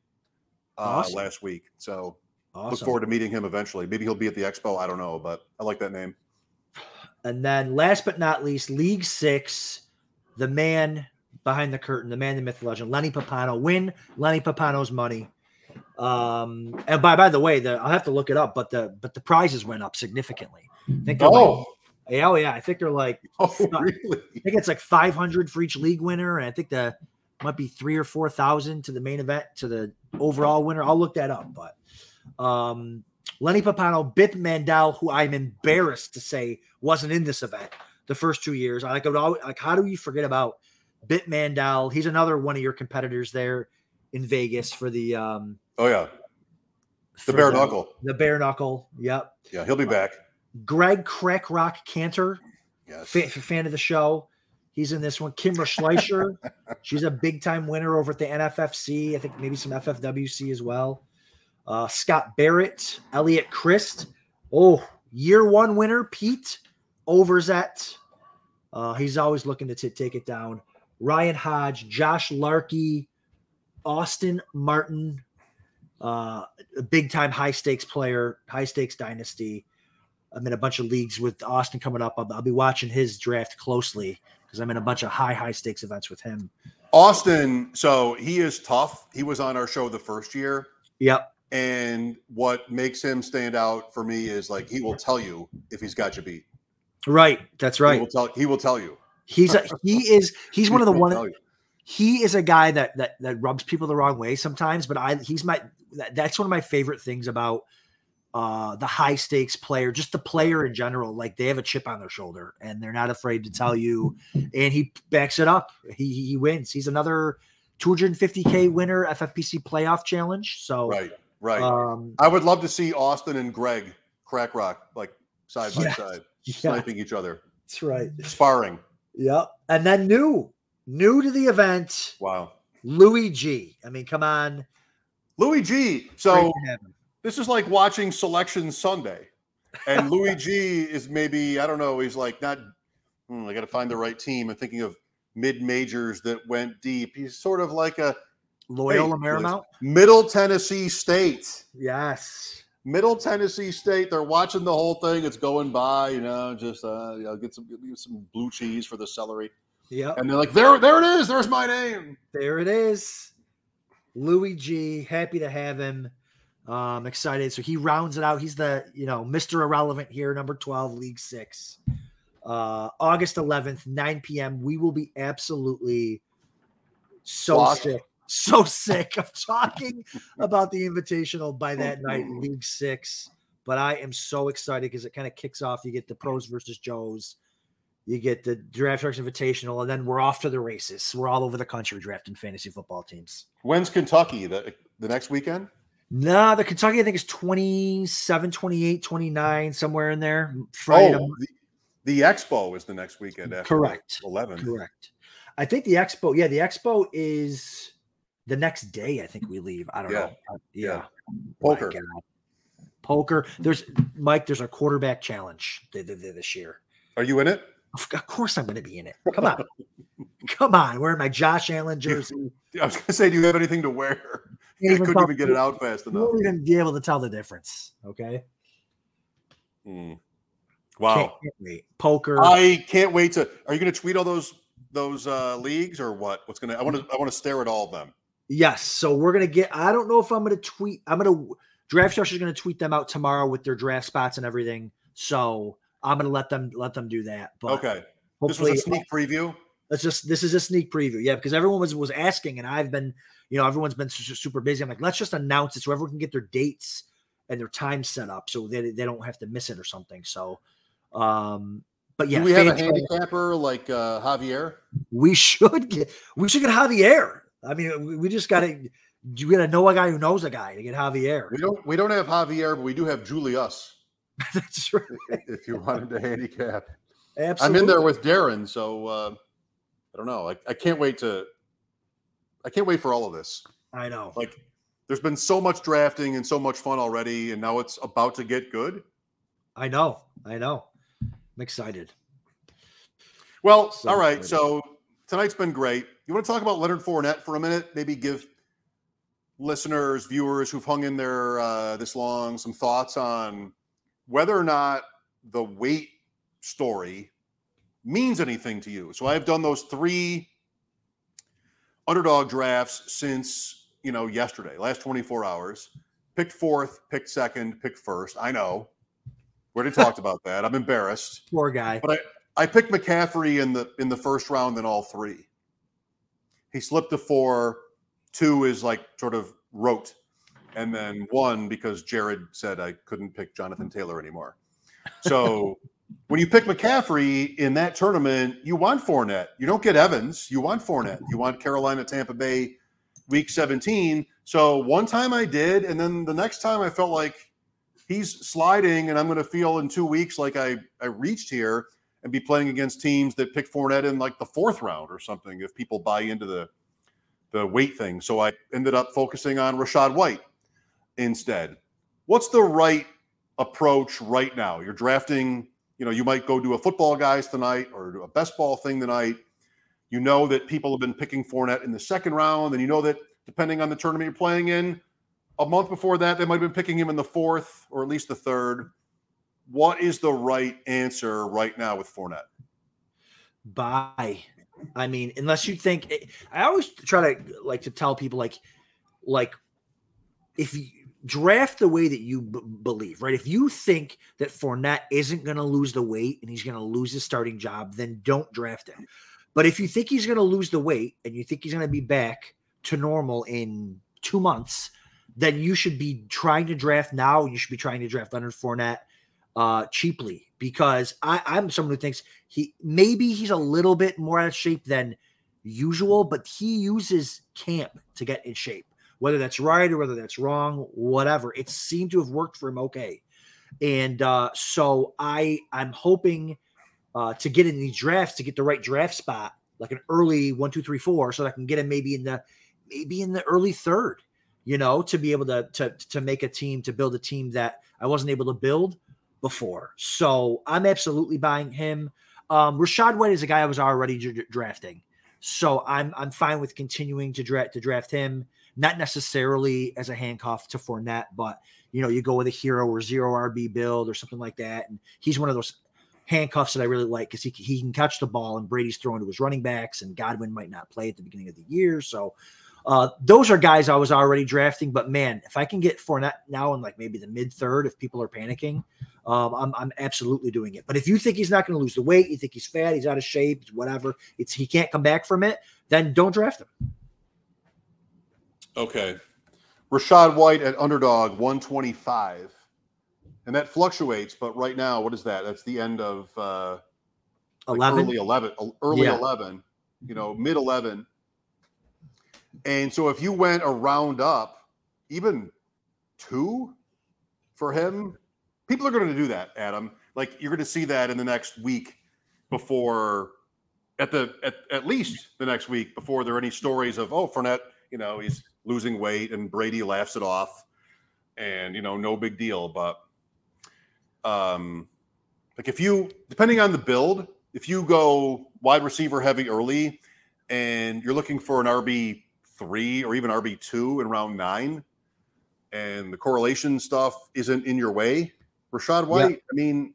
Speaker 1: uh,
Speaker 2: Awesome.
Speaker 1: last week. So look forward to meeting him eventually. Maybe he'll be at the expo. I don't know, but I like that name.
Speaker 2: And then last but not least, League Six, the man behind the curtain, the man, the myth, the legend, Lenny Papano. Win Lenny Papano's money. Um, and by by the way, the I'll have to look it up, but the but the prizes went up significantly. I think they're like, yeah, oh yeah, I think they're like
Speaker 1: oh, really?
Speaker 2: I think it's like 500 for each league winner, and I think the might be three or four thousand to the main event to the overall winner. I'll look that up, but um, Lenny Papano, Bip Mandel, who I'm embarrassed to say wasn't in this event the first two years. I like, I would always, like how do you forget about Bit Mandel? He's another one of your competitors there in Vegas for the um
Speaker 1: Oh yeah, the bare knuckle.
Speaker 2: The bare knuckle. Yep.
Speaker 1: Yeah, he'll be back.
Speaker 2: Greg Crack Rock Cantor,
Speaker 1: Yes.
Speaker 2: fa- fan of the show. He's in this one. Kimra Schleicher, she's a big time winner over at the NFFC. I think maybe some FFWC as well. Uh, Scott Barrett, Elliot Christ. Oh, year one winner, Pete Overzet. Uh, he's always looking to t- take it down. Ryan Hodge, Josh Larkey, Austin Martin, uh, a big time high stakes player, high stakes dynasty. I'm in a bunch of leagues with Austin coming up. I'll, I'll be watching his draft closely because I'm in a bunch of high, high stakes events with him.
Speaker 1: Austin, so he is tough. He was on our show the first year,
Speaker 2: Yep.
Speaker 1: And what makes him stand out for me is like he will tell you if he's got you beat.
Speaker 2: Right. That's
Speaker 1: He
Speaker 2: right.
Speaker 1: will tell. He will tell you.
Speaker 2: He's a, he is he's one of the one he is a guy that that that rubs people the wrong way sometimes, but I he's my that, that's one of my favorite things about uh the high stakes player, just the player in general. Like they have a chip on their shoulder and they're not afraid to tell you, and he backs it up. He he wins. He's another 250k winner FFPC playoff challenge. So
Speaker 1: Right. Right.
Speaker 2: um
Speaker 1: I would love to see Austin and Greg crack rock like side by side,
Speaker 2: yeah,
Speaker 1: sniping each other,
Speaker 2: that's right.
Speaker 1: sparring.
Speaker 2: Yep. And then new, new to the event,
Speaker 1: Wow.
Speaker 2: Louis G. I mean, come on.
Speaker 1: Louis G. So
Speaker 2: to have him.
Speaker 1: this is like watching Selection Sunday, and Louis G. is maybe I don't know. He's like not. hmm, I got to find the right team. I'm thinking of mid majors that went deep. He's sort of like a
Speaker 2: Loyola
Speaker 1: Hey,
Speaker 2: Marymount.
Speaker 1: Middle Tennessee State.
Speaker 2: Yes.
Speaker 1: Middle Tennessee State. They're watching the whole thing. It's going by, you know, just uh, you know, get some get some blue cheese for the celery,
Speaker 2: Yeah.
Speaker 1: and they're like, there, there it is. There's my name.
Speaker 2: There it is. Louis G. Happy to have him. Um, excited. So he rounds it out. He's the you know Mr. Irrelevant here, number twelve, League Six. Uh, August 11th, 9 p.m. We will be absolutely so sick, so sick of talking about the invitational by that night, League Six. But I am so excited because it kind of kicks off. You get the pros versus Joes, you get the Draft Sharks Invitational, and then we're off to the races. We're all over the country drafting fantasy football teams.
Speaker 1: When's Kentucky? The the next weekend?
Speaker 2: No, the Kentucky, I think, is 27, 28, 29, somewhere in there. Friday.
Speaker 1: oh, the, the Expo is the next weekend after
Speaker 2: Correct.
Speaker 1: Eleven.
Speaker 2: correct. I think the Expo, yeah, the Expo is the next day. I think we leave. I don't
Speaker 1: Yeah.
Speaker 2: know. Uh, yeah.
Speaker 1: Yeah. Poker.
Speaker 2: Poker. There's Mike. There's a quarterback challenge th- th- th- this year.
Speaker 1: Are you in it?
Speaker 2: Of course, I'm going to be in it. Come on, come on. Wearing my Josh Allen jersey.
Speaker 1: I was going to say, do you have anything to wear? I couldn't even get it out fast
Speaker 2: You
Speaker 1: enough.
Speaker 2: won't even be able to tell the difference. Okay. Can't,
Speaker 1: Wow.
Speaker 2: can't. Poker.
Speaker 1: I can't wait to. Are you going to tweet all those those uh, leagues or what? What's going to? I want to. I want to stare at all of them.
Speaker 2: Yes. So we're gonna get. I don't know if I'm gonna tweet. I'm gonna draft Sharks is gonna tweet them out tomorrow with their draft spots and everything. So I'm gonna let them let them do that. But
Speaker 1: Okay. This was a sneak preview.
Speaker 2: let's just this is a sneak preview. Yeah, because everyone was was asking, and I've been, you know, everyone's been super busy. I'm like, let's just announce it so everyone can get their dates and their time set up so they they don't have to miss it or something. So, um, but yeah,
Speaker 1: Do we have a handicapper like uh, Javier?
Speaker 2: we should get we should get Javier. I mean, we, just got to you got to know a guy who knows a guy to get Javier.
Speaker 1: We don't. We don't have Javier, but we do have Julius.
Speaker 2: That's right.
Speaker 1: If you wanted to handicap,
Speaker 2: Absolutely.
Speaker 1: I'm in there with Darren. So uh, I don't know. I, I can't wait to. I can't wait for all of this.
Speaker 2: I know.
Speaker 1: Like, there's been so much drafting and so much fun already, and now it's about to get good.
Speaker 2: I know. I know. I'm excited.
Speaker 1: Well,
Speaker 2: So
Speaker 1: all right.
Speaker 2: excited.
Speaker 1: So tonight's been great. You want to talk about Leonard Fournette for a minute? Maybe give listeners, viewers who've hung in there uh, this long some thoughts on whether or not the weight story means anything to you. So I've done those three underdog drafts since you know yesterday, last 24 hours. Picked fourth, picked second, picked first. I know. We already talked about that. I'm embarrassed.
Speaker 2: Poor guy.
Speaker 1: But I picked McCaffrey in the in the first round in all three. He slipped to four. Two is like sort of rote, and then one because Jared said I couldn't pick Jonathan Taylor anymore. So when you pick McCaffrey in that tournament, you want Fournette. You don't get Evans. You want Fournette. You want Carolina, Tampa Bay, Week 17. So one time I did, and then the next time I felt like he's sliding, and I'm going to feel in two weeks like I I reached here and be playing against teams that pick Fournette in like the fourth round or something if people buy into the the weight thing. So I ended up focusing on Rachaad White instead. What's the right approach right now? You're drafting, you know, you might go do a football guys tonight or a best ball thing tonight. You know that people have been picking Fournette in the second round, and you know that depending on the tournament you're playing in, a month before that, they might have been picking him in the fourth or at least the third. What is the right answer right now with Fournette?
Speaker 2: Buy. I mean, unless you think I always try to like to tell people like like if you draft the way that you b- believe, right? If you think that Fournette isn't going to lose the weight and he's going to lose his starting job, then don't draft him. But if you think he's going to lose the weight and you think he's going to be back to normal in two months, then you should be trying to draft now. You should be trying to draft Leonard Fournette uh, cheaply because I, I'm someone who thinks he maybe he's a little bit more out of shape than usual, but he uses camp to get in shape whether that's right or whether that's wrong, whatever. It seemed to have worked for him okay. And uh, so I I'm hoping uh, to get in these drafts to get the right draft spot, like an early one, two, three, four, so that I can get him maybe in the maybe in the early third, you know, to be able to to to make a team, to build a team that I wasn't able to build before. So I'm absolutely buying him. Um, Rachaad White is a guy I was already d- drafting, so I'm I'm fine with continuing to draft to draft him not necessarily as a handcuff to Fournette, but you know, you go with a hero or zero RB build or something like that. And he's one of those handcuffs that I really like because he, he can catch the ball and Brady's throwing to his running backs and Godwin might not play at the beginning of the year. So uh, those are guys I was already drafting, but man, if I can get Fournette now in like maybe the mid third, if people are panicking, um, I'm, I'm absolutely doing it. But if you think he's not going to lose the weight, you think he's fat, he's out of shape, whatever, it's he can't come back from it, then don't draft him.
Speaker 1: Okay. Rachaad White at underdog 125. And that fluctuates, but right now, what is that? That's the end of uh,
Speaker 2: 11.
Speaker 1: Early 11, early
Speaker 2: Yeah.
Speaker 1: 11, you know, mid 11. And so if you went a round up, even two for him, people are going to do that, Adam. Like you're going to see that in the next week before, at the at, at least the next week before there are any stories of oh Fournette, you know, he's losing weight and Brady laughs it off, and you know, no big deal. But um, like if you depending on the build, if you go wide receiver heavy early and you're looking for an RB three or even RB two in round nine, and the correlation stuff isn't in your way, Rachaad White, I mean,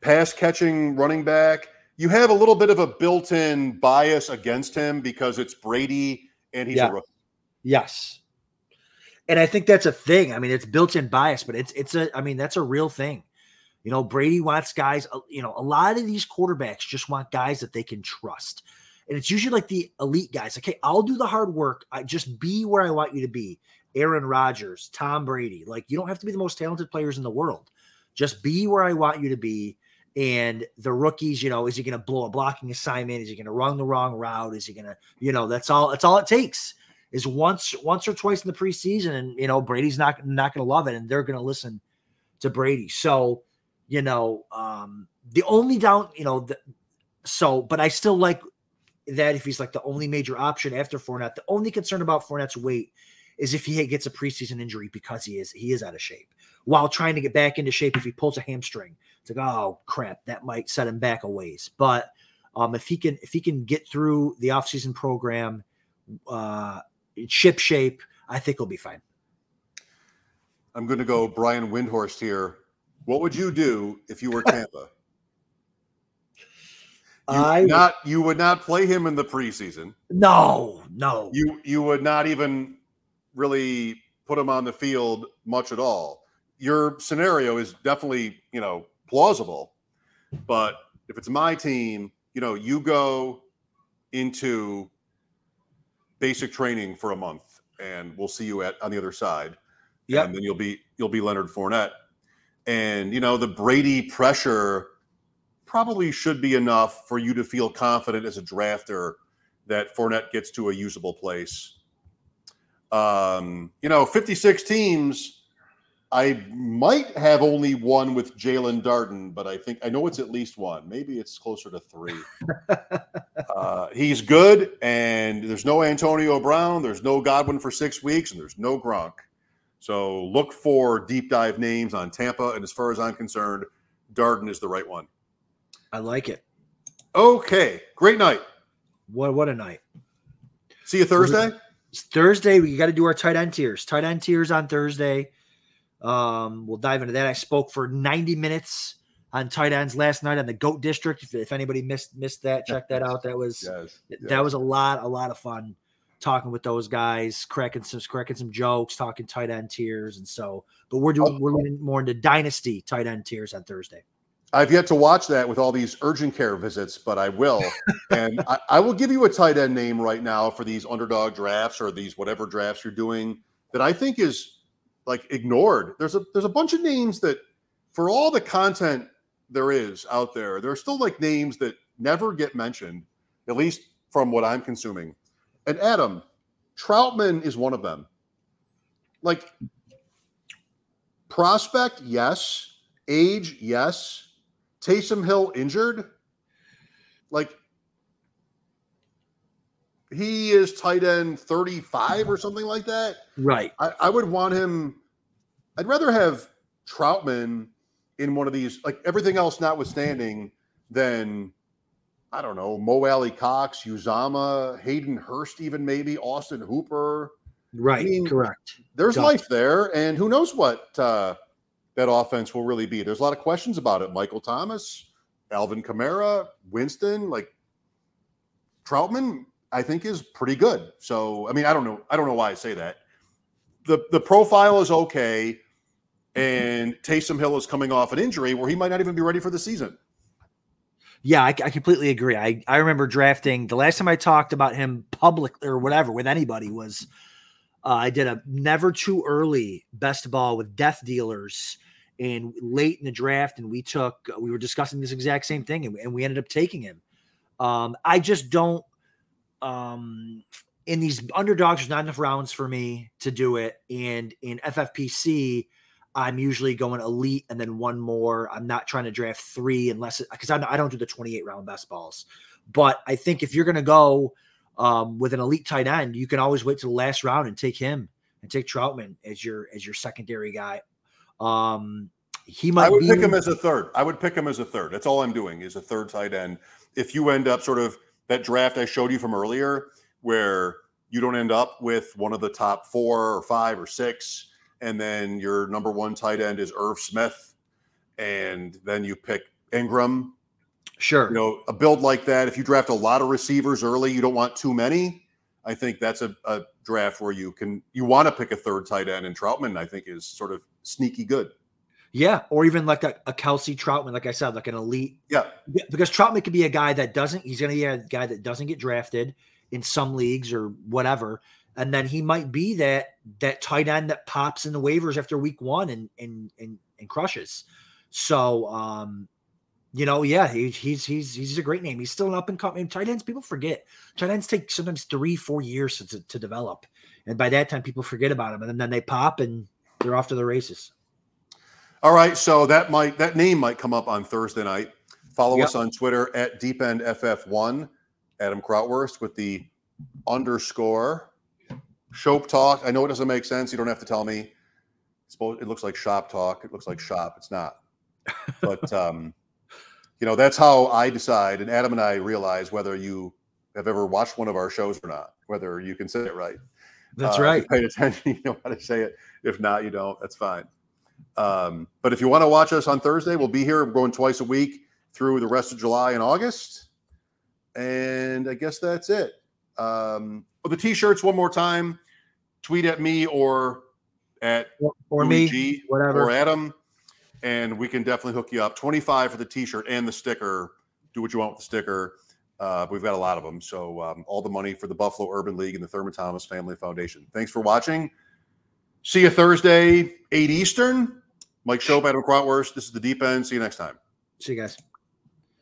Speaker 1: pass catching running back, you have a little bit of a built in bias against him because it's Brady and he's
Speaker 2: Yeah.
Speaker 1: a rookie.
Speaker 2: Yes. And I think that's a thing. I mean, it's built-in bias, but it's it's a I mean, that's a real thing. You know, Brady wants guys, uh, you know, a lot of these quarterbacks just want guys that they can trust. And it's usually like the elite guys. Okay, I'll do the hard work. I just be where I want you to be. Aaron Rodgers, Tom Brady. Like you don't have to be the most talented players in the world. Just be where I want you to be. And the rookies, you know, is he going to blow a blocking assignment? Is he going to run the wrong route? Is he going to, you know, that's all. That's all it takes is once once or twice in the preseason, and you know Brady's not not going to love it, and they're going to listen to Brady. So you know um, the only down, you know, the, so but I still like that if he's like the only major option after Fournette. The only concern about Fournette's weight is if he gets a preseason injury because he is he is out of shape while trying to get back into shape. If he pulls a hamstring, it's like oh crap, that might set him back a ways. But um, if he can if he can get through the offseason program, uh, ship shape, I think he'll be fine.
Speaker 1: I'm going to go Brian Windhorst here. What would you do if you were Tampa? You,
Speaker 2: I
Speaker 1: not you would not play him in the preseason.
Speaker 2: no no
Speaker 1: You you would not even really put him on the field much at all. Your scenario is definitely you know plausible, but if it's my team, you know you go into basic training for a month, and we'll see you at on the other side.
Speaker 2: Yeah.
Speaker 1: and then you'll be you'll be Leonard Fournette, and you know the Brady pressure probably should be enough for you to feel confident as a drafter that Fournette gets to a usable place. Um, you know, 56 teams. I might have only one with Jaelon Darden, but I think I know it's at least one. Maybe it's closer to three. uh, he's good, and there's no Antonio Brown, there's no Godwin for six weeks, and there's no Gronk. So look for deep dive names on Tampa, and as far as I'm concerned, Darden is the right one.
Speaker 2: I like it.
Speaker 1: Okay, great night.
Speaker 2: What what a night.
Speaker 1: See you Thursday.
Speaker 2: It's Thursday, we got to do our tight end tiers. Tight end tiers on Thursday. Um, we'll dive into that. I spoke for 90 minutes on tight ends last night on the Goat District. If, if anybody missed missed that, check that out. That was
Speaker 1: Yes.
Speaker 2: that was a lot, a lot of fun. talking with those guys, cracking some cracking some jokes, talking tight end tiers, and so. But we're doing we're leaning more into dynasty tight end tiers on Thursday.
Speaker 1: I've yet to watch that with all these urgent care visits, but I will. and I, I, will give you a tight end name right now for these underdog drafts or these whatever drafts you're doing that I think is like ignored. There's a there's a bunch of names that for all the content there is out there, there are still like names that never get mentioned, at least from what I'm consuming. And Adam, Trautman is one of them. Like prospect, yes. Age, yes. Taysom Hill injured. Like he is tight end 35 or something like that.
Speaker 2: Right.
Speaker 1: I, I would want him. I'd rather have Trautman in one of these, like everything else notwithstanding, than I don't know, Mo Alie-Cox, Uzomah, Hayden Hurst, even maybe Austin Hooper.
Speaker 2: Right. I mean, correct.
Speaker 1: There's life there, and who knows what uh, that offense will really be. There's a lot of questions about it. Michael Thomas, Alvin Kamara, Winston, like Trautman, I think is pretty good. So, I mean, I don't know. I don't know why I say that. The the profile is okay, and Taysom Hill is coming off an injury where he might not even be ready for the season.
Speaker 2: Yeah, I, I, completely agree. I, I remember drafting the last time I talked about him public or whatever with anybody was uh, I did a never too early best ball with death dealers and late in the draft, and we took we were discussing this exact same thing, and, and we ended up taking him. Um, I just don't um in these underdogs, there's not enough rounds for me to do it. And in FFPC, I'm usually going elite and then one more. I'm not trying to draft three unless because I don't do the 28 round best balls. But I think if you're going to go um, with an elite tight end, you can always wait to the last round and take him and take Trautman as your as your secondary guy. Um, he might. I
Speaker 1: would
Speaker 2: be,
Speaker 1: pick him as a third. I would pick him as a third. That's all I'm doing is a third tight end. If you end up sort of that draft I showed you from earlier, where you don't end up with one of the top four or five or six and then your number one tight end is Irv Smith, and then you pick Ingram.
Speaker 2: Sure.
Speaker 1: You know, a build like that, if you draft a lot of receivers early, you don't want too many. I think that's a, a draft where you can you want to pick a third tight end, and Trautman I think, is sort of sneaky good.
Speaker 2: Yeah, or even like a, a Kelce Trautman, like I said, like an elite.
Speaker 1: Yeah.
Speaker 2: Because Trautman could be a guy that doesn't, he's going to be a guy that doesn't get drafted in some leagues or whatever and then he might be that that tight end that pops in the waivers after week one and and and, and crushes. So um, you know, yeah, he, he's he's he's a great name. He's still an up and coming tight ends. People forget tight ends take sometimes three, four years to, to develop, and by that time, people forget about him, and then they pop and they're off to the races.
Speaker 1: All right, so that might that name might come up on Thursday night. Follow yep. us on Twitter at DeepEndFF1, Adam Krautwurst with the underscore Shop talk. I know it doesn't make sense. You don't have to tell me. It looks like shop talk. It looks like shop. It's not. But um, you know, that's how I decide. And Adam and I realize whether you have ever watched one of our shows or not, whether you can say it right.
Speaker 2: That's uh, right.
Speaker 1: Pay attention. You know how to say it. If not, you don't. That's fine. Um, but if you want to watch us on Thursday, we'll be here. We're going twice a week through the rest of July and August. And I guess that's it. Um, well, the t-shirts one more time tweet at me or at
Speaker 2: or, or me, G, whatever,
Speaker 1: or Adam, and we can definitely hook you up. Twenty five for the T-shirt and the sticker. Do what you want with the sticker. Uh, we've got a lot of them. So um, all the money for the Buffalo Urban League and the Thurman Thomas Family Foundation. Thanks for watching. See you Thursday, eight Eastern. Mike Schopp, Adam Krautwurst. This is the Deep End. See you next time.
Speaker 2: See you guys.